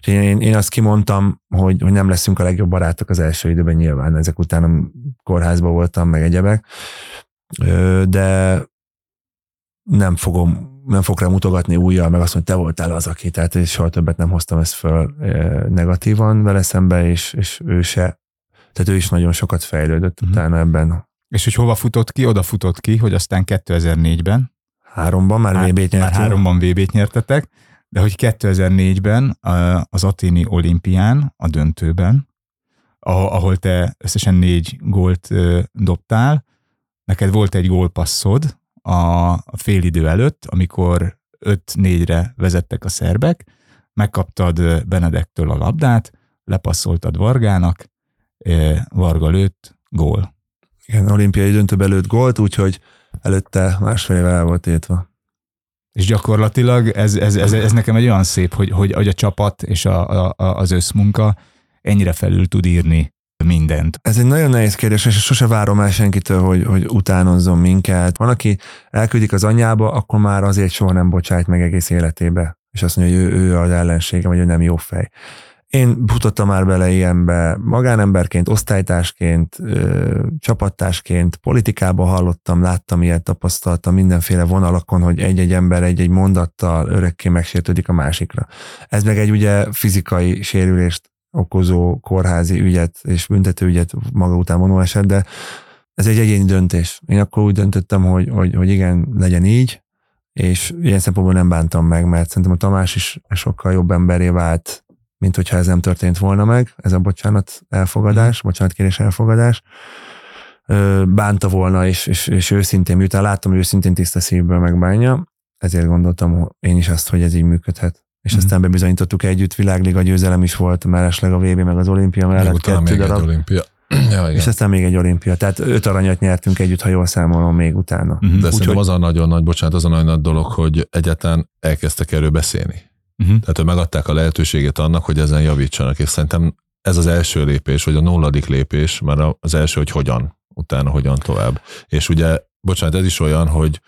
Úgyhogy én, én azt kimondtam, hogy, hogy nem leszünk a legjobb barátok az első időben nyilván, ezek után kórházban voltam, meg egyebek, de nem fogom nem fog rá mutogatni újjal, meg azt mondja, te voltál az, aki, tehát és soha többet nem hoztam ezt föl negatívan vele szembe, és, és ő se, tehát ő is nagyon sokat fejlődött uh-huh. utána ebben. És hogy hova futott ki? Oda futott ki, hogy aztán 2004-ben Háromban már VB-t nyertünk. Már háromban VB-t nyertetek, de hogy 2004-ben az aténi olimpián, a döntőben, ahol te összesen négy gólt dobtál, neked volt egy gólpasszod a félidő előtt, amikor 5-4-re vezettek a szerbek, megkaptad Benedektől a labdát, lepasszoltad Vargának, Varga lőtt, gól. Igen, olimpiai döntőbe lőtt gólt, úgyhogy előtte másfél évvel el volt tétva. És gyakorlatilag ez, ez, ez, ez nekem egy olyan szép, hogy, hogy, hogy a csapat és a, a, az összmunka ennyire felül tud írni mindent. Ez egy nagyon nehéz kérdés, és sose várom el senkitől, hogy, hogy utánozzon minket. Van, aki elküldik az anyjába, akkor már azért soha nem bocsájt meg egész életébe. És azt mondja, hogy ő, ő az ellensége, vagy ő nem jó fej. Én futottam már bele ilyenbe, magánemberként, osztálytásként, ö, csapattársként, politikában hallottam, láttam ilyet, tapasztaltam mindenféle vonalakon, hogy egy-egy ember egy-egy mondattal örökké megsértődik a másikra. Ez meg egy ugye fizikai sérülést okozó kórházi ügyet és büntető ügyet maga után vonó eset, de ez egy egyéni döntés. Én akkor úgy döntöttem, hogy, hogy, hogy igen, legyen így, és ilyen szempontból nem bántam meg, mert szerintem a Tamás is sokkal jobb emberé vált, mint hogyha ez nem történt volna meg, ez a bocsánat elfogadás, mm. bocsánat kérés elfogadás. Bánta volna, és, és, és őszintén, miután láttam, hogy őszintén tiszta szívből megbánja, ezért gondoltam én is azt, hogy ez így működhet. És mm-hmm. aztán bebizonyítottuk együtt, világliga győzelem is volt, mellesleg a VB meg az olimpia mellett kettő még darab. Egy olimpia. Ja, igen. És aztán még egy olimpia. Tehát öt aranyat nyertünk együtt, ha jól számolom még utána. Mm-hmm. De Úgy, szerintem hogy... az a nagyon nagy, bocsánat, az a nagyon nagy dolog, hogy egyáltalán elkezdtek erről beszélni. Uh-huh. Tehát, hogy megadták a lehetőséget annak, hogy ezen javítsanak, és szerintem ez az első lépés, vagy a nulladik lépés, mert az első, hogy hogyan, utána hogyan tovább. És ugye, bocsánat, ez is olyan, hogy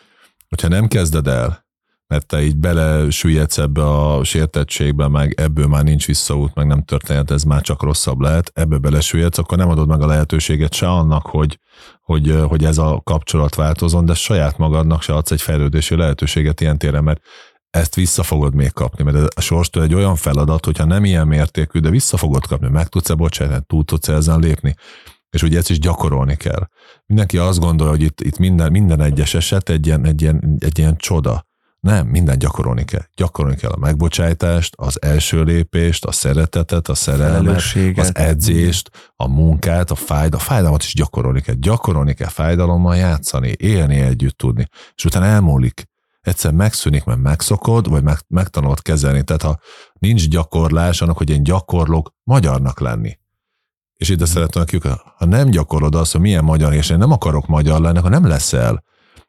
hogyha nem kezded el, mert te így belesüllyedsz ebbe a sértettségbe, meg ebből már nincs visszaút, meg nem történhet, ez már csak rosszabb lehet, ebbe belesüllyedsz, akkor nem adod meg a lehetőséget se annak, hogy, hogy, hogy ez a kapcsolat változon, de saját magadnak se adsz egy fejlődési lehetőséget ilyen téren, mert ezt vissza fogod még kapni, mert a sorstól egy olyan feladat, hogyha nem ilyen mértékű, de vissza fogod kapni, meg tudsz-e bocsánat, túl tudsz -e ezen lépni. És ugye ezt is gyakorolni kell. Mindenki azt gondolja, hogy itt, itt minden, minden egyes eset egy ilyen, egy, ilyen, egy ilyen csoda. Nem, minden gyakorolni kell. Gyakorolni kell a megbocsájtást, az első lépést, a szeretetet, a szerelmet, az edzést, a munkát, a fájd, a fájdalmat is gyakorolni kell. Gyakorolni kell fájdalommal játszani, élni együtt tudni. És utána elmúlik egyszer megszűnik, mert megszokod, vagy meg, megtanulod kezelni. Tehát ha nincs gyakorlás, annak, hogy én gyakorlok magyarnak lenni. És ide szeretném nekik, ha nem gyakorod azt, hogy milyen magyar, és én nem akarok magyar lenni, ha nem leszel.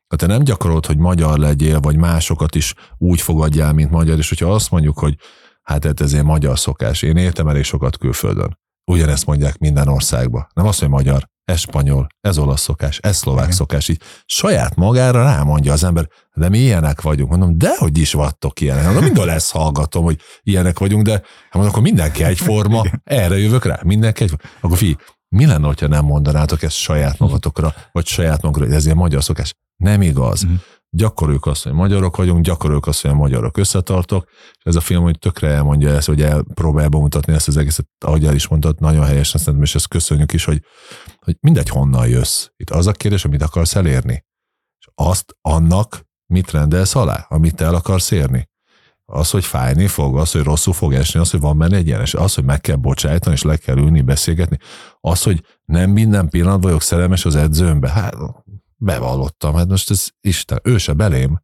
Ha te nem gyakorolod, hogy magyar legyél, vagy másokat is úgy fogadjál, mint magyar, és hogyha azt mondjuk, hogy hát ez ezért magyar szokás, én éltem elég sokat külföldön. Ugyanezt mondják minden országba. Nem azt, hogy magyar, ez spanyol, ez olasz szokás, ez szlovák Igen. szokás. Így saját magára rámondja az ember, de mi ilyenek vagyunk. Mondom, de hogy is vattok ilyenek. Mondom, mind lesz hallgatom, hogy ilyenek vagyunk, de hát mondom, akkor mindenki egyforma, Igen. erre jövök rá, mindenki egyforma. Akkor fi, mi lenne, ha nem mondanátok ezt saját magatokra, vagy saját magukra, hogy ez ilyen magyar szokás? Nem igaz. Uh-huh gyakoroljuk azt, hogy magyarok vagyunk, gyakoroljuk azt, hogy a magyarok összetartok, és ez a film, hogy tökre elmondja ezt, hogy elpróbál bemutatni ezt az egészet, ahogy el is mondtad, nagyon helyesen szerintem, és ezt köszönjük is, hogy, hogy mindegy honnan jössz. Itt az a kérdés, amit akarsz elérni. És azt annak mit rendelsz alá, amit el akarsz érni. Az, hogy fájni fog, az, hogy rosszul fog esni, az, hogy van benne egy ilyen, és az, hogy meg kell bocsájtani, és le kell ülni, beszélgetni, az, hogy nem minden pillanat vagyok szerelmes az edzőmbe, hát bevallottam, hát most ez Isten, ő se belém,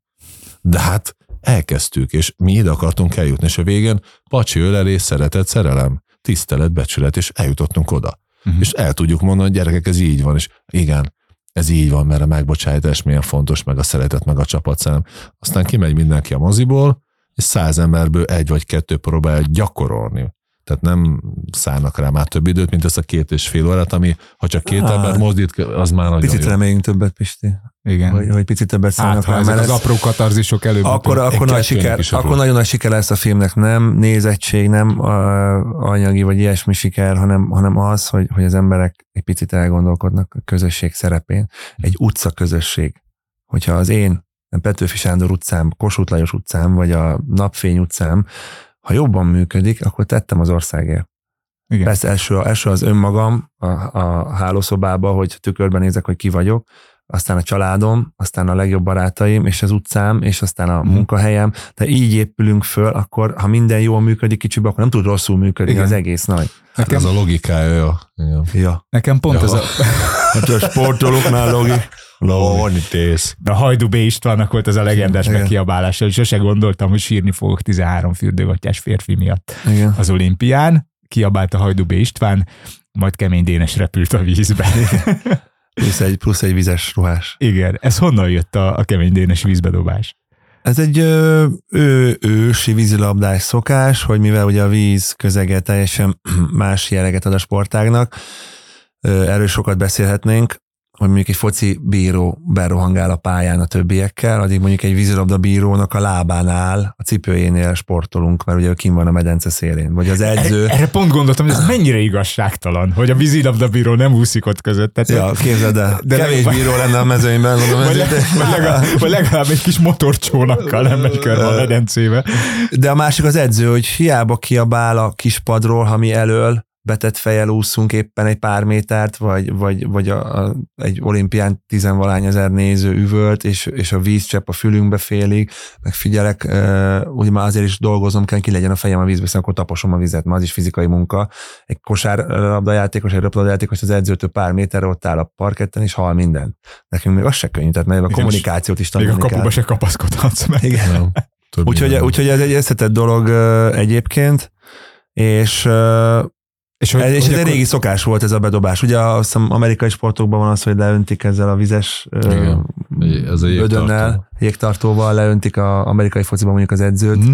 de hát elkezdtük, és mi ide akartunk eljutni, és a végén pacsi ölelés, szeretet, szerelem, tisztelet, becsület, és eljutottunk oda. Uh-huh. És el tudjuk mondani, hogy gyerekek, ez így van, és igen, ez így van, mert a megbocsájtás milyen fontos, meg a szeretet, meg a csapatszám. Aztán kimegy mindenki a moziból, és száz emberből egy vagy kettő próbál gyakorolni. Tehát nem szállnak rá már több időt, mint ezt a két és fél órát, ami ha csak két Á. embert mozdít, az már nagyon Picit jó. reméljünk többet, Pisti. Igen. Hogy, hogy picit többet hát, szállnak rá, mert az ez- apró katarzisok előbb. akkor, akkor, nagy siker, akkor nagyon nagy siker lesz a filmnek, nem nézettség, nem a, anyagi vagy ilyesmi siker, hanem, hanem az, hogy, hogy az emberek egy picit elgondolkodnak a közösség szerepén. Egy utca közösség. Hogyha az én nem Petőfi Sándor utcám, Kossuth Lajos utcám, vagy a Napfény utcám, ha jobban működik, akkor tettem az országért. Igen. Persze első, első az önmagam a, a hálószobába, hogy tükörben nézek, hogy ki vagyok, aztán a családom, aztán a legjobb barátaim, és az utcám, és aztán a Mhm. munkahelyem. De így épülünk föl, akkor ha minden jól működik kicsibe, akkor nem tud rosszul működni Igen. az egész nagy. Hát Nekem, ez a logikája, jó. Igen. Ja. nekem pont Ja. ez a, Hát a sportolóknál logi. Van itt ész. a Hajdú B. Istvánnak volt ez a legendás Igen. megkiabálása, hogy sose gondoltam, hogy sírni fogok 13 fürdőgattyás férfi miatt Igen. az olimpián. Kiabált a Hajdú B. István, majd kemény Dénes repült a vízbe. Plusz egy, plusz egy vizes ruhás. Igen, ez honnan jött a, a kemény Dénes vízbedobás? Ez egy ö, ő, ősi vízilabdás szokás, hogy mivel ugye a víz közege teljesen más jelleget ad a sportágnak, erről sokat beszélhetnénk, hogy mondjuk egy foci bíró berohangál a pályán a többiekkel, addig mondjuk egy vízilabda bírónak a lábánál, a cipőjénél sportolunk, mert ugye ő kim van a medence szélén. Vagy az edző, Erre pont gondoltam, hogy ez mennyire igazságtalan, hogy a vízilabdabíró nem úszik ott között. Tehát ja, képzeld el, De kevés vagy- bíró lenne a mezőnyben, mondom, vagy, ez, le, vagy, legalább, vagy legalább egy kis motorcsónakkal nem megy körbe a medencébe. De a másik az edző, hogy hiába kiabál a kis padról, ha mi elől betett fejjel úszunk éppen egy pár métert, vagy, vagy, vagy a, a, egy olimpián tizenvalány ezer néző üvölt, és, és a vízcsepp a fülünkbe félig, meg figyelek, uh, úgy már azért is dolgozom kell, ki legyen a fejem a vízbe, hiszen akkor taposom a vizet, mert az is fizikai munka. Egy kosárlabdajátékos, egy röplabdajátékos az edzőtől pár méterre ott áll a parketten, és hal minden. Nekünk még az se könnyű, tehát mert a kommunikációt is Még a tanulni kell. kapuba se kapaszkodhatsz meg. Igen. Úgyhogy, úgyhogy ez egy összetett dolog egyébként, és, És, ez, és ez hogy egy akkor- régi szokás volt ez a bedobás. Ugye azt hiszem amerikai sportokban van az, hogy leöntik ezzel a vizes Igen. Egy- ez a jégtartó. ödönnel, jégtartóval leöntik az amerikai fociban mondjuk az edzőt, Mhm.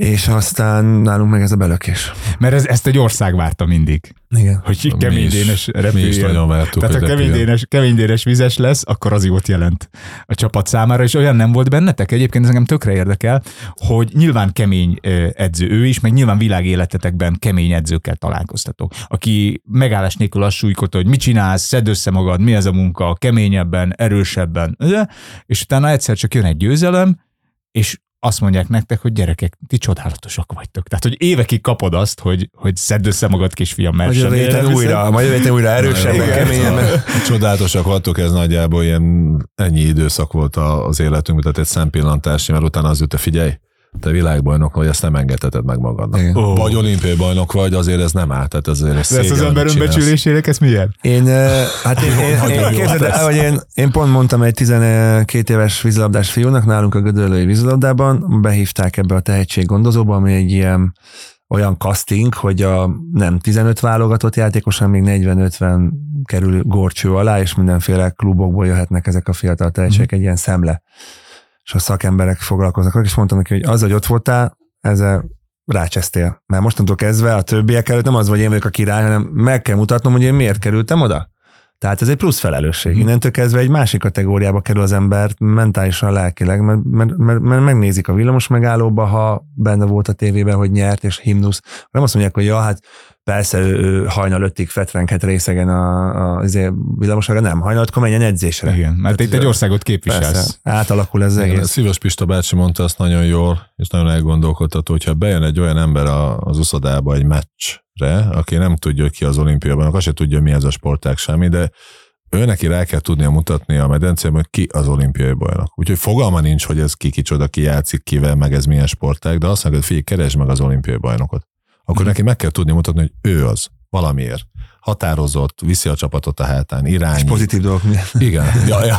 És aztán nálunk meg ez a belökés. Mert ez, ezt egy ország várta mindig, Igen. hogy Mi kemény is- dénes Mi is repüljön. nagyon vártuk, Tehát ha hogy kemény repüljön. dénes, kemény dénes vizes lesz, akkor az jót jelent a csapat számára, és olyan nem volt bennetek. Egyébként ez engem tökre érdekel, hogy nyilván kemény edző ő is, meg nyilván világéletetekben kemény edzőkkel találkoztatok. Aki megállás nélkül azt súlykolta, hogy mit csinálsz, szedd össze magad, mi ez a munka, keményebben, erősebben, és utána egyszer csak jön egy győzelem, és azt mondják nektek, hogy gyerekek, ti csodálatosak vagytok. Tehát, hogy évekig kapod azt, hogy, hogy szedd össze magad, kisfiam, mert semmire héten újra, majd jövő héten újra erősebben, keményebben. Csodálatosak voltok, ez nagyjából ilyen ennyi időszak volt a- az életünkben, tehát egy szempillantás, mert utána az jut, te figyelj, te világbajnok vagy, ezt nem engedheted meg magadnak. Igen. Ó. Vagy olimpiai bajnok vagy, azért ez nem áll, tehát ezért ez De ezt az ember önbecsülésének, ez milyen? Én, hát én, én, én, képzeld el, hogy én, én pont mondtam egy 12 éves vízilabdás fiúnak nálunk a Gödöllői vízilabdában, behívták ebbe a tehetséggondozóba, ami egy ilyen olyan casting, hogy a nem 15 válogatott játékos, hanem még 40-50 kerül górcső alá, és mindenféle klubokból jöhetnek ezek a fiatal tehetségek, egy ilyen szemle. És a szakemberek foglalkoznak, és mondtam neki, hogy az, hogy ott voltál, ezzel rácsesztél. Mert mostantól kezdve a többiek előtt nem az, hogy én vagyok a király, hanem meg kell mutatnom, hogy én miért kerültem oda. Tehát ez egy plusz felelősség. Mhm. Innentől kezdve egy másik kategóriába kerül az ember mentálisan, lelkileg, mert, mert, mert, mert megnézik a villamos megállóba, ha benne volt a tévében, hogy nyert, és himnusz. Nem azt mondják, hogy ja, hát persze ő, ő hajnal öttig fetrenghet részegen a, a, azért villamosra, nem, hajnalkor menjen edzésre. Igen, mert Tehát, itt egy országot képviselsz. Persze, átalakul ez Igen, egész. Szívas Pista bácsi mondta azt nagyon jól, és nagyon elgondolkodtató, hogyha bejön egy olyan ember a- az uszodába egy meccsre, aki nem tudja, hogy ki az olimpiában, azt se tudja, mi ez a sportág semmi, de ő neki rá kell tudnia mutatni a medencében, hogy ki az olimpiai bajnok. Úgyhogy fogalma nincs, hogy ez ki kicsoda, ki játszik, kivel, meg ez milyen sportág, de azt mondja, hogy figyelj, keresd meg az olimpiai bajnokot. Akkor neki meg kell tudni mutatni, hogy ő az, valamiért. Határozott, viszi a csapatot a hátán, És irányít. pozitív dolgok miért. Igen. Ja, ja.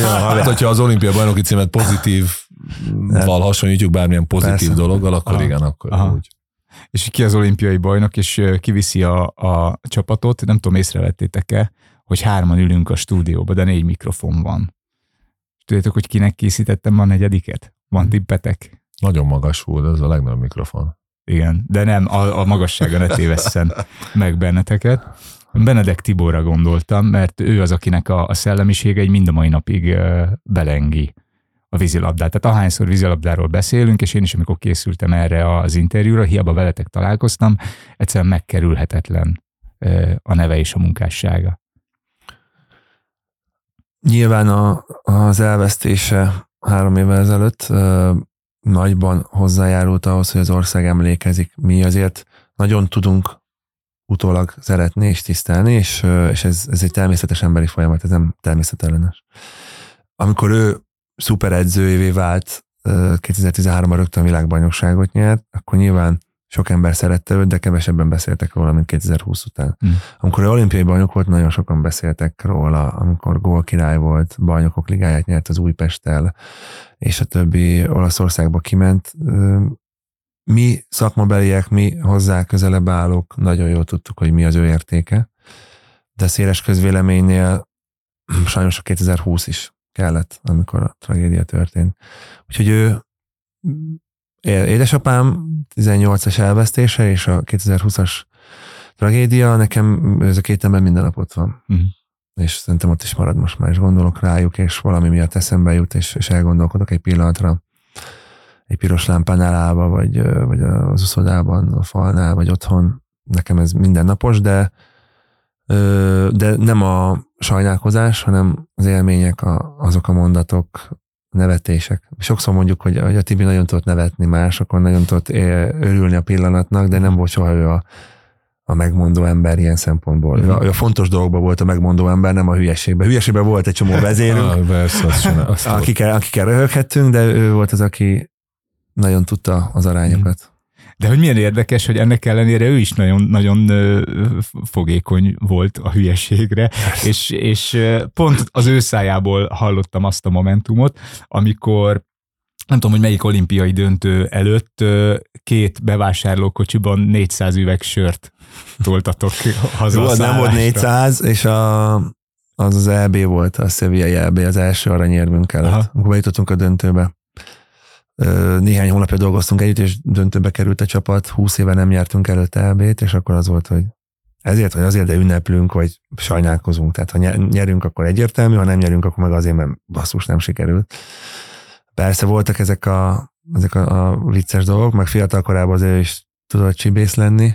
Hát, hogyha az olimpia bajnoki címet pozitív val hasonlítjuk bármilyen pozitív Persze. dologgal, akkor Aha. igen, akkor Aha. úgy. És ki az olimpiai bajnok, és kiviszi a, a csapatot, nem tudom, észrevettétek-e, hogy hárman ülünk a stúdióba, de négy mikrofon van. Tudjátok, hogy kinek készítettem a negyediket? Van tippetek? Nagyon magas volt, ez a legnagyobb mikrofon. Igen, de nem, a, a magassága ne tévesszen meg benneteket. Benedek Tiborra gondoltam, mert ő az, akinek a, a szellemisége egy mind a mai napig belengi a vízilabdát. Tehát ahányszor vízilabdáról beszélünk, és én is, amikor készültem erre az interjúra, hiába veletek találkoztam, egyszerűen megkerülhetetlen a neve és a munkássága. Nyilván a, az elvesztése három évvel ezelőtt nagyban hozzájárult ahhoz, hogy az ország emlékezik. Mi azért nagyon tudunk utólag szeretni és tisztelni, és, és ez, ez egy természetes emberi folyamat, ez nem természetellenes. Amikor ő szuperedzőjévé vált, 2013-ban rögtön világbajnokságot nyert, akkor nyilván sok ember szerette őt, de kevesebben beszéltek róla, mint 2020 után. Mm. Amikor ő olimpiai bajnok volt, nagyon sokan beszéltek róla, amikor gól király volt, bajnokok ligáját nyert az Újpesttel, és a többi Olaszországba kiment. Mi szakmabeliek, mi hozzá közelebb állók nagyon jól tudtuk, hogy mi az ő értéke, de széles közvéleménynél sajnos a 2020 is kellett, amikor a tragédia történt. Úgyhogy ő édesapám 18-as elvesztése és a 2020-as tragédia, nekem ez a két ember minden nap ott van. Uh-huh. És szerintem ott is marad most már, és gondolok rájuk, és valami miatt eszembe jut, és, és elgondolkodok egy pillanatra egy piros lámpánál állva, vagy, vagy az uszodában, a falnál, vagy otthon. Nekem ez mindennapos, de de nem a sajnálkozás, hanem az élmények, a, azok a mondatok, nevetések. Sokszor mondjuk, hogy, a Tibi nagyon tudott nevetni másokon, nagyon tudott örülni a pillanatnak, de nem volt soha ő a, a megmondó ember ilyen szempontból. Mm. A, a fontos dolgokban volt a megmondó ember, nem a hülyeségben. Hülyeségben volt egy csomó vezérünk, ah, persze, azt csinál, azt akikkel, akikkel röhöghettünk, de ő volt az, aki nagyon tudta az arányokat. De hogy milyen érdekes, hogy ennek ellenére ő is nagyon, nagyon fogékony volt a hülyeségre, és, és pont az ő szájából hallottam azt a momentumot, amikor nem tudom, hogy melyik olimpiai döntő előtt két bevásárlókocsiban 400 üveg sört toltatok haza Jó, nem volt 400, és a, az az EB volt, a Sevilla EB, az első aranyérmünk előtt, Aha. amikor bejutottunk a döntőbe néhány hónapja dolgoztunk együtt, és döntőbe került a csapat, húsz éve nem nyertünk előtte elbét, és akkor az volt, hogy ezért vagy azért, de ünneplünk, vagy sajnálkozunk. Tehát ha nyerünk, akkor egyértelmű, ha nem nyerünk, akkor meg azért, mert basszus nem sikerült. Persze voltak ezek a, ezek a, a vicces dolgok, meg fiatal korában azért is tudott csibész lenni.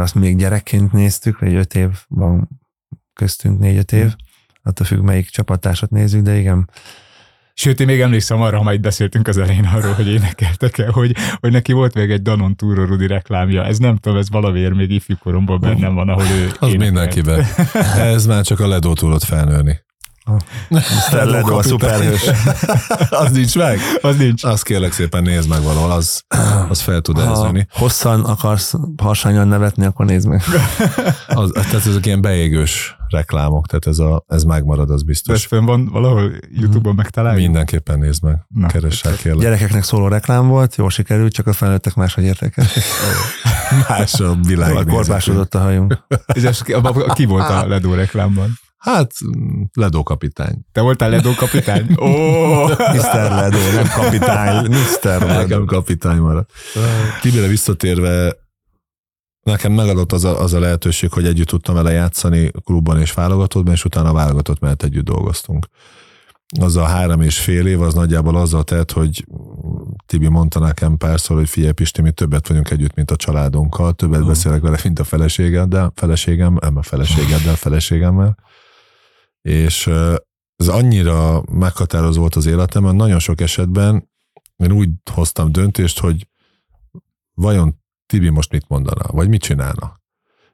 Azt még gyerekként néztük, hogy öt év van köztünk, négy-öt év. Attól függ, melyik csapattársat nézzük, de igen, Sőt, én még emlékszem arra, ha majd beszéltünk az elején arról, hogy énekeltek el, hogy, hogy neki volt még egy Danon Túró Rudi reklámja. Ez nem tudom, ez valamiért még ifjúkoromban bennem van, ahol ő Az mindenkiben. Ez már csak a ledó tudott felnőni. Mr. Ledo, a szuperhős. az nincs meg? Az nincs. Azt kérlek szépen nézd meg valahol, az, az fel tud elzőni. hosszan akarsz harsányan nevetni, akkor nézd meg. az, tehát ezek ilyen beégős reklámok, tehát ez, a, ez megmarad, az biztos. Ez fönn van valahol YouTube-on megtaláljuk? Mindenképpen nézd meg, Na, keressel kérlek. Gyerekeknek szóló reklám volt, jól sikerült, csak a felnőttek máshogy értek el. Más a világ. Korbásodott a hajunk. És ki volt a Ledó reklámban? Hát, Ledó kapitány. Te voltál Ledó kapitány? Ó! Oh! Mr. Ledó, nem kapitány. Mr. Ledó. Nekem kapitány maradt. Tibire visszatérve, nekem megadott az a, az a lehetőség, hogy együtt tudtam vele játszani klubban és válogatottban, és utána válogatott mellett együtt dolgoztunk. Az a három és fél év az nagyjából azzal tett, hogy Tibi mondta nekem párszor, hogy figyelj Pisti, mi többet vagyunk együtt, mint a családunkkal, többet beszélek vele, mint a feleségeddel, feleségem, nem a feleségeddel, feleségemmel. És ez annyira meghatározó volt az életemben, nagyon sok esetben én úgy hoztam döntést, hogy vajon Tibi most mit mondana, vagy mit csinálna.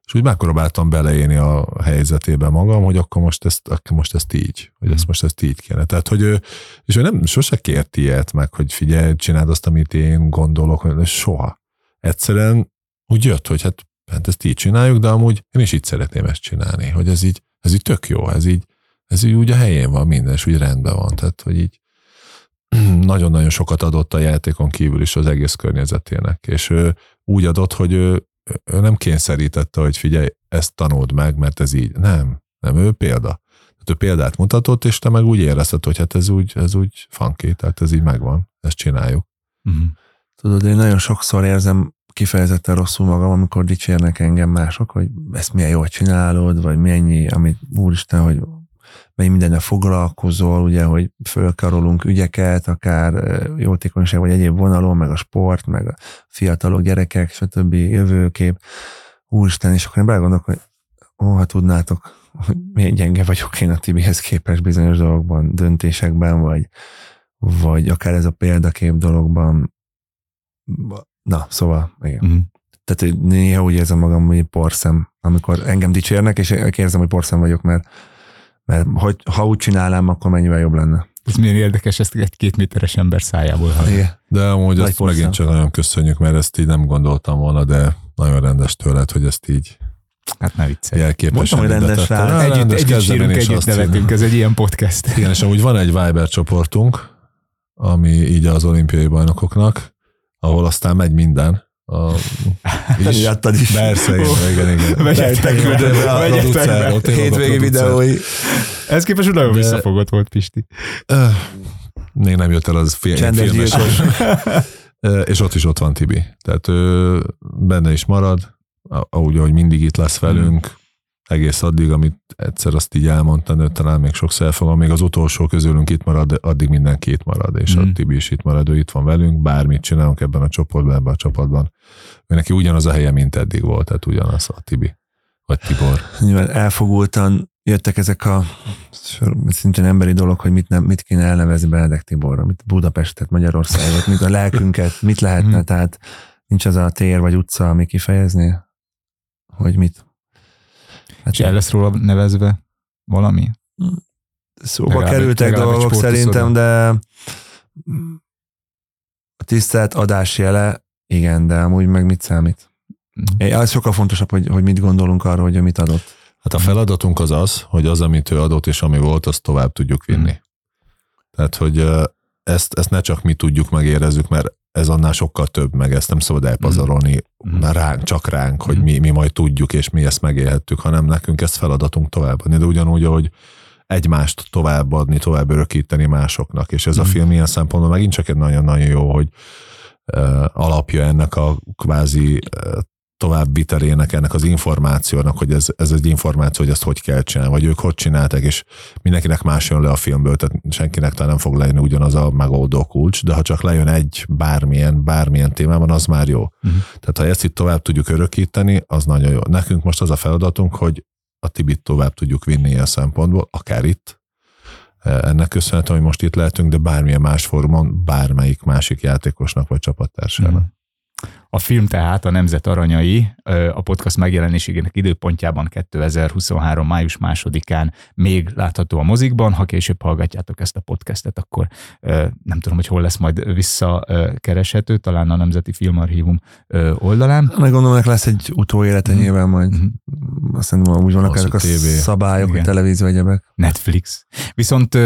És úgy megpróbáltam beleélni a helyzetébe magam, hogy akkor most ezt, akkor most ezt így, hogy ezt most ezt így kéne. Tehát, hogy ő, és ő nem, sose kért ilyet meg, hogy figyelj, csináld azt, amit én gondolok, hogy soha. Egyszerűen úgy jött, hogy hát, hát ezt így csináljuk, de amúgy én is így szeretném ezt csinálni, hogy ez így, ez így tök jó, ez így, ez így úgy a helyén van minden, és úgy rendben van. Tehát, hogy így nagyon-nagyon sokat adott a játékon kívül is az egész környezetének, és ő úgy adott, hogy ő, ő nem kényszerítette, hogy figyelj, ezt tanuld meg, mert ez így. Nem, nem, ő példa. Tehát ő példát mutatott, és te meg úgy érezted, hogy hát ez úgy, ez úgy funky, tehát ez így megvan, ezt csináljuk. Uh-huh. Tudod, én nagyon sokszor érzem kifejezetten rosszul magam, amikor dicsérnek engem mások, hogy ezt milyen jól csinálod, vagy mennyi, amit úristen, hogy mennyi mindennel foglalkozol, ugye, hogy fölkarolunk ügyeket, akár jótékonyság, vagy egyéb vonalon, meg a sport, meg a fiatalok, gyerekek, stb. jövőkép. Úristen, és akkor én belegondolok, hogy ó, ha tudnátok, hogy milyen gyenge vagyok én a Tibihez képest bizonyos dolgokban, döntésekben, vagy, vagy akár ez a példakép dologban. Na, szóval, igen. Mhm. Tehát néha úgy érzem magam, hogy porszem, amikor engem dicsérnek, és érzem, hogy porszem vagyok, mert, mert hogy, ha úgy csinálnám, akkor mennyivel jobb lenne. Ez milyen érdekes, ezt egy két méteres ember szájából hallani. De amúgy Nagy azt porszem. megint csak nagyon köszönjük, mert ezt így nem gondoltam volna, de nagyon rendes tőled, hogy ezt így Hát ne viccelj. jelképesen Mondtam, hogy rendes rá. Együtt, rendes, együtt sírunk, együtt nevetünk, ez egy ilyen podcast. Igen, és amúgy van egy Viber csoportunk, ami így az olimpiai bajnokoknak, ahol aztán megy minden. A, is. miattad is. Persze, igen, igen, igen. Vegyetek be, vegyetek Hétvégi videói. Ez képest nagyon De- visszafogott volt, Pisti. Még nem jött el az fi- filmes. És ott is ott van Tibi. Tehát ő benne is marad, ahogy, ahogy mindig itt lesz velünk, egész addig, amit egyszer azt így elmondtam, de talán még sokszor elfogom, még az utolsó közülünk itt marad, addig mindenki itt marad, és Mm. a Tibi is itt marad, ő itt van velünk, bármit csinálunk ebben a csoportban, ebben a csapatban. Ő neki ugyanaz a helye, mint eddig volt, tehát ugyanaz a Tibi, vagy Tibor. Nyilván elfogultan jöttek ezek a szintén emberi dolog, hogy mit, nem, mit kéne elnevezni Benedek Tiborra, mit Budapestet, Magyarországot, mit a lelkünket, mit lehetne, Mhm. tehát nincs az a tér vagy utca, ami kifejezni, hogy mit. Hát És el lesz róla nevezve valami? szóba legalább egy- kerültek legalább dolgok szerintem, de a tisztelt adás jele, igen, de amúgy meg mit számít? É, Az sokkal fontosabb, hogy, hogy mit gondolunk arról, hogy ő mit adott. Hát a feladatunk az az, hogy az, amit ő adott és ami volt, azt tovább tudjuk vinni. Tehát, hogy ezt, ezt ne csak mi tudjuk, megérezzük, mert ez annál sokkal több, meg ezt nem szabad elpazarolni Mhm. már ránk, csak ránk, hogy Mhm. mi, mi majd tudjuk, és mi ezt megélhettük, hanem nekünk ezt feladatunk továbbadni. De ugyanúgy, ahogy egymást továbbadni, tovább örökíteni másoknak. És ez a Mhm. film ilyen szempontból megint csak egy nagyon-nagyon jó, hogy alapja ennek a kvázi továbbvitelének, ennek az információnak, hogy ez, ez egy információ, hogy ezt hogy kell csinálni, vagy ők hogy csinálták, és mindenkinek más jön le a filmből, tehát senkinek talán nem fog lejönni ugyanaz a megoldó kulcs, de ha csak lejön egy bármilyen, bármilyen témában, az már jó. Mhm. Tehát ha ezt itt tovább tudjuk örökíteni, az nagyon jó. Nekünk most az a feladatunk, hogy a Tibit tovább tudjuk vinni ilyen szempontból, akár itt, ennek köszönhetően, hogy most itt lehetünk, de bármilyen más fórumon, bármelyik másik játékosnak vagy csapattársának. Mhm. A film tehát a Nemzet Aranyai a podcast megjelenésének időpontjában 2023. május másodikán még látható a mozikban. Ha később hallgatjátok ezt a podcastet, akkor nem tudom, hogy hol lesz majd visszakereshető, talán a Nemzeti Filmarchívum oldalán. Meg gondolom, lesz egy utóélete Mhm. nyilván majd. Mhm. Azt mondom, úgy vannak ezek a szabályok, Igen. televízió egyebek. Netflix. Viszont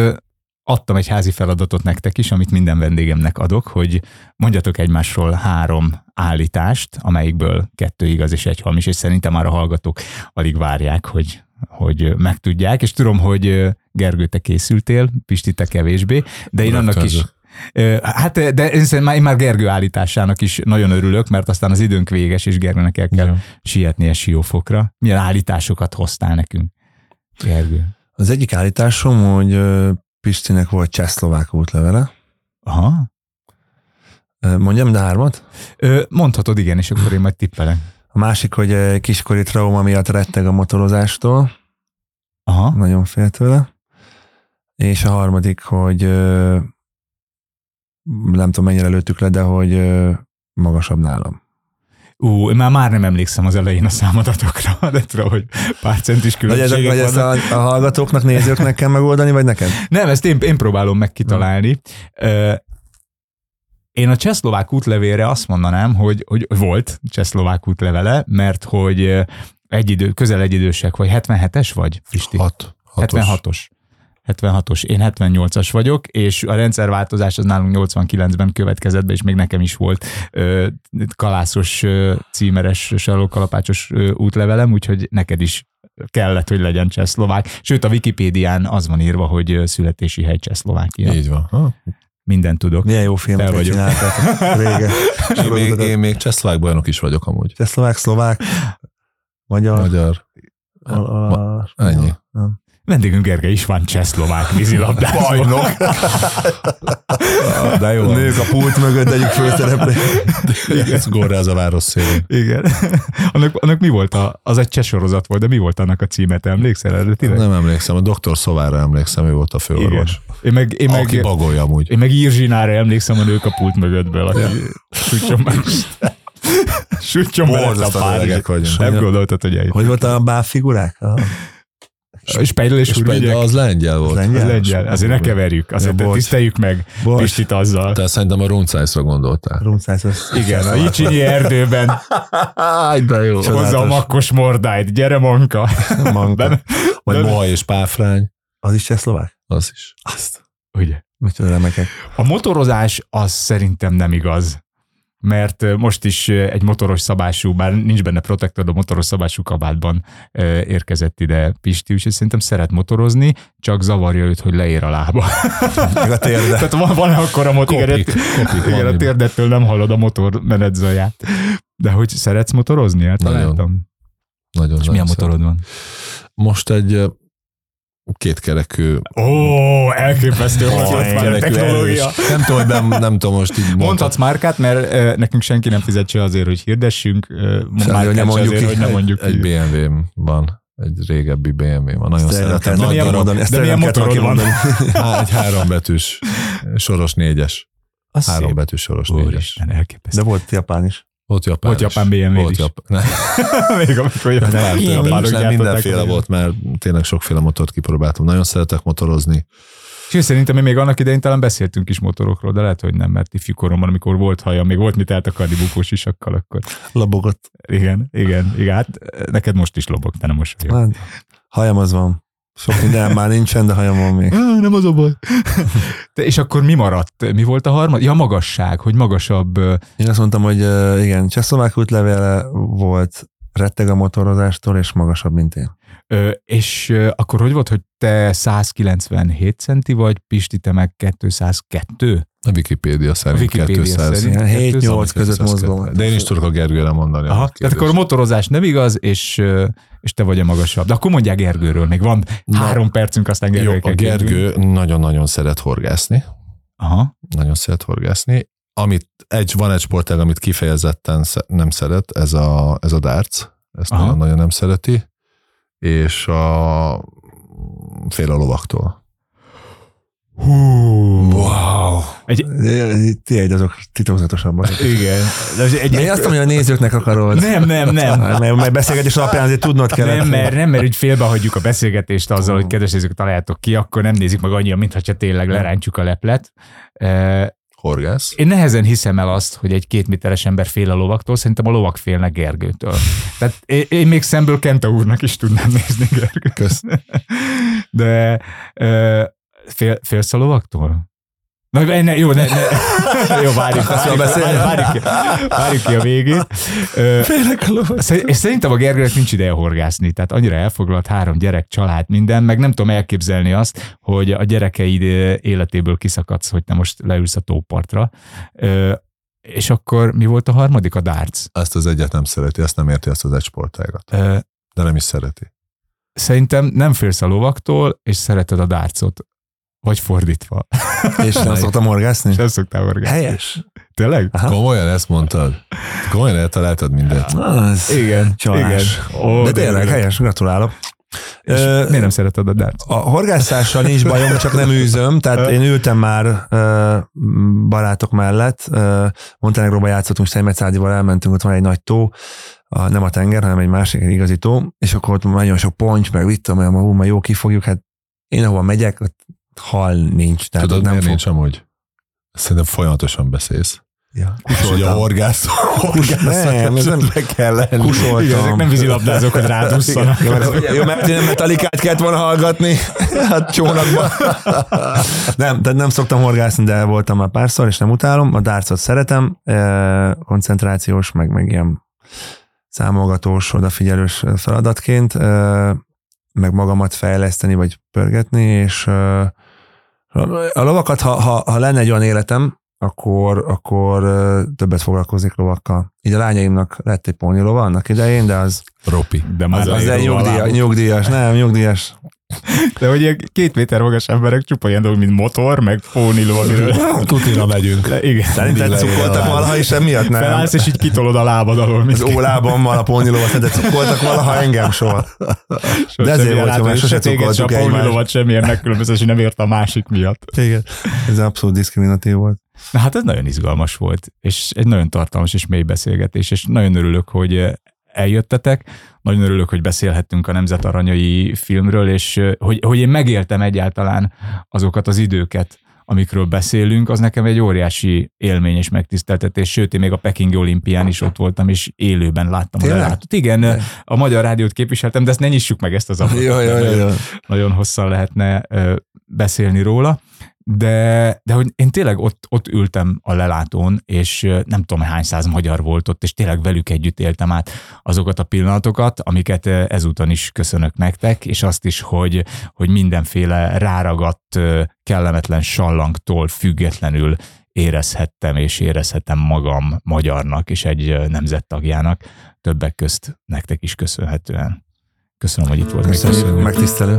adtam egy házi feladatot nektek is, amit minden vendégemnek adok, hogy mondjatok egymásról három állítást, amelyikből kettő igaz és egy hamis, és szerintem már a hallgatók alig várják, hogy hogy megtudják, és tudom, hogy Gergő, te készültél, Pisti, te kevésbé, de én annak is, Hát, de én szerintem már, én már Gergő állításának is nagyon örülök, mert aztán az időnk véges, és Gergőnek el kell Ja. sietnie siófokra. Milyen állításokat hoztál nekünk, Gergő? Az egyik állításom, hogy Pistinek volt csehszlovák útlevele. Aha. Mondjam, de hármat? Ö, mondhatod igen, és akkor én majd tippelek. A másik, hogy kiskori trauma miatt retteg a motorozástól, Aha. nagyon fél tőle. És a harmadik, hogy nem tudom mennyire lőttük le, de hogy magasabb nálam. Ú, én már, már nem emlékszem az elején a számadatokra, de tudom, hogy pár centis különbségek vagy ezt a, a hallgatóknak, nézőknek kell megoldani, vagy neked? Nem, ezt én, én próbálom meg kitalálni. Ö, Én a csehszlovák útlevélre azt mondanám, hogy, hogy volt csehszlovák útlevele, mert hogy egy idő, közel egy idősek vagy, 77-es vagy, Pisti? Hat, hatos. 76-os. 76-os, én 78-as vagyok, és a rendszerváltozás az nálunk 89-ben következett be, és még nekem is volt ö, kalászos, ö, címeres, sarlókalapácsos útlevelem, úgyhogy neked is kellett, hogy legyen csehszlovák. Sőt, a Wikipédián az van írva, hogy születési hely Csehszlovákia. Így van. Ha? Mindent tudok. Milyen jó filmet Fel vagyok. csináltak régen. Én még, én még csehszlovák bajnok is vagyok amúgy. Csehszlovák, szlovák, magyar. Magyar. A, a, Ennyi. Nem. Vendégünk Gergely is van csehszlovák vízilabdázó. Bajnok. De jó. Nők a pult mögött egyik főszereplő. Ez Gorráz a város szélén. Igen. annak, annak mi volt a, az egy cseh sorozat volt, de mi volt annak a címe, te emlékszel erre? Tényleg? Nem emlékszem, a doktor Szovára emlékszem, ő volt a Igen. főorvos. Én meg, én meg, Aki bagolja amúgy. én meg Irzsinára emlékszem a nők a pult mögöttből, aki meg. Sütjön be a pár. Nem gondoltad, hogy eljött. Hogy volt a báb figurák? A, Spejdel és Urvigyek? az lengyel volt. Az lengyel? Az lengyel. Azért ne keverjük. Azért Ja, tiszteljük meg Bocs. Pistit azzal. Te szerintem a Runcájszra gondoltál. Runcász, az Igen, a Icsinyi erdőben de jó. hozza a makkos mordáit. Gyere, Manka! Manka. Vagy Moha és Páfrány, Az is csehszlovák? az is. Azt. Ugye? Micsoda remekek. A motorozás az szerintem nem igaz. Mert most is egy motoros szabású, bár nincs benne protektor, de motoros szabású kabátban érkezett ide Pisti, úgyhogy szerintem szeret motorozni, csak zavarja őt, hogy leér a lába. Meg a térde. Tehát van, van akkor a motor, igen, Kopik, igen, a térdettől nem hallod a motor menedzaját. De hogy szeretsz motorozni? Hát Nagyon. találtam. Nagyon, És milyen szeretem. motorod van? Most egy kétkerekű Ó, elképesztő, hogy ott van a kétkerekű technológia. erős. Nem tudom, nem, nem tudom most így mondhat. Mondhatsz márkát, mert ö, nekünk senki nem fizet se azért, hogy hirdessünk, ö, márkát nem mondjuk azért, ki. hogy nem mondjuk Egy ki. BMW van. Egy régebbi BMW van. Nagyon szeretem. Nagy milyen darab. mondani, de milyen motorod van? Há, egy hárombetűs, soros négyes. Az Három szép. betűs soros négyes. Úristen, elképesztő. De volt japán is. Volt japán Volt japán BMW Volt is. japán. Nem, Még amikor jött nem, nem, nem, gyártották mindenféle volt, mert tényleg sokféle motort kipróbáltam. Nagyon szeretek motorozni. És szerintem mi még annak idején talán beszéltünk is motorokról, de lehet, hogy nem, mert ifjúkoromban, amikor volt haja, még volt mit eltakarni bukós isakkal, akkor Labogott. igen, igen, igen, hát neked most is lobog, te nem most. Hát, hajam az van. Sok minden már nincsen, de hajam van még. Nem az a baj. De és akkor mi maradt? Mi volt a harmad? Ja, magasság, hogy magasabb. Én azt mondtam, hogy igen, csehszlovák útlevele volt, retteg a motorozástól, és magasabb, mint én. Ö, és akkor hogy volt, hogy te 197 centi vagy, Pisti, te meg 202? A Wikipédia szerint Wikipédia 200. szerint. Ilyen 7-8 200, között 202. mozgom. De én is tudok a Gergőre mondani. Aha, a tehát akkor a motorozás nem igaz, és, és te vagy a magasabb. De akkor mondják Gergőről, még van Na. három percünk, aztán Jó, Gergő a. Gergő nagyon-nagyon szeret horgászni. Aha. Nagyon szeret horgászni. Amit egy, van egy sportág, amit kifejezetten nem szeret, ez a, ez a darts. Ezt nagyon-nagyon nem szereti. És a fél a lovaktól. Hú. Wow. Egy, Ti egy azok titokzatosabbak. igen. De egy, én azt mondom, hogy a nézőknek akarod. nem, nem, nem. Mert, mert beszélgetés alapján azért tudnod kell. Nem, mert, nem, mert úgy félbehagyjuk a beszélgetést azzal, hogy kedves nézők, találjátok ki, akkor nem nézik meg annyira, mintha tényleg lerántjuk a leplet. Horgász. Én nehezen hiszem el azt, hogy egy két méteres ember fél a lovaktól, szerintem a lovak félnek Gergőtől. Tehát én, én még szemből Kenta úrnak is tudnám nézni Gergőt. Kösz. De fél, félsz a lovaktól? Na, ne, jó, ne, ne. jó, várjuk, várjuk, várjuk, várjuk, ki, várjuk ki a végét. Félek a. Szer- És szerintem a Gergőnek nincs ideje horgászni, tehát annyira elfoglalt három gyerek, család, minden, meg nem tudom elképzelni azt, hogy a gyerekeid életéből kiszakadsz, hogy te most leülsz a tópartra. És akkor mi volt a harmadik? A darts. Ezt az egyet nem szereti, ezt nem érti ezt az egy sportágat. De nem is szereti. Szerintem nem félsz a lovaktól, és szereted a dartsot. Vagy fordítva. És nem szoktam horgászni? Nem szoktál horgászni. Helyes. Tényleg? Aha. Komolyan ezt mondtad? Komolyan eltaláltad mindent? Az. Igen. Csalás. Igen. Ó, De tényleg, helyes, gratulálok. És miért nem szereted a darts? A horgászással nincs bajom, csak nem űzöm, tehát én ültem már barátok mellett, ö, Montenegróba játszottunk, Steinmetszádival elmentünk, ott van egy nagy tó, a, nem a tenger, hanem egy másik egy igazi tó, és akkor ott nagyon sok ponty, meg vittem, mert hú, ma jó kifogjuk, hát én ahova megyek, ott hal nincs. Tehát Tudod, nem miért fog. nincs amúgy? Szerintem folyamatosan beszélsz. Ja. És ugye a horgász, horgász Nem, ez nem- be kell lenni. Kusoltam. Igen, ezek nem vízilabdázók, hogy rádusszanak. Jó, mert, jó, mert én metalikát kellett volna hallgatni a csónakban. nem, tehát nem szoktam horgászni, de voltam már párszor, és nem utálom. A dárcot szeretem, koncentrációs, meg, meg ilyen számolgatós, odafigyelős feladatként, meg magamat fejleszteni, vagy pörgetni, és A lovakat, ha, ha, ha lenne egy olyan életem, akkor, akkor többet foglalkozik lovakkal. Így a lányaimnak lett egy lova annak idején, de az... Ropi. De már az, az egy nyugdíjas, nyugdíjas, nem, nyugdíjas. De hogy ilyen két méter magas emberek csupa ilyen dolog, mint motor, meg póniló, amiről... Tutira megyünk. De igen. Szerinted cukoltak valaha is emiatt? Nem. Felállsz, és így kitolod a lábad alól. Az ólábammal a pónilóval, szerinted cukoltak valaha engem soha. De ezért volt, hogy sose cukoltuk egymást. A pónilóvat semmiért megkülönbözés, nem ért a másik miatt. Igen, ez abszolút diszkriminatív volt. Na hát ez nagyon izgalmas volt, és egy nagyon tartalmas és mély beszélgetés, és nagyon örülök, hogy eljöttetek. Nagyon örülök, hogy beszélhettünk a Nemzet Aranyai filmről, és hogy, hogy én megéltem egyáltalán azokat az időket, amikről beszélünk, az nekem egy óriási élmény és megtiszteltetés, sőt, én még a Pekingi olimpián is ott voltam, és élőben láttam Tényleg? a lelátót. Igen, de. a Magyar Rádiót képviseltem, de ezt ne nyissuk meg ezt az adatot. Jó, jó, jó, jó. Nagyon hosszan lehetne beszélni róla de, de hogy én tényleg ott, ott ültem a lelátón, és nem tudom hány száz magyar volt ott, és tényleg velük együtt éltem át azokat a pillanatokat, amiket ezúton is köszönök nektek, és azt is, hogy, hogy mindenféle ráragadt, kellemetlen sallangtól függetlenül érezhettem és érezhetem magam magyarnak és egy nemzettagjának, többek közt nektek is köszönhetően. Köszönöm, hogy itt voltak. Köszönjük, megtisztelő.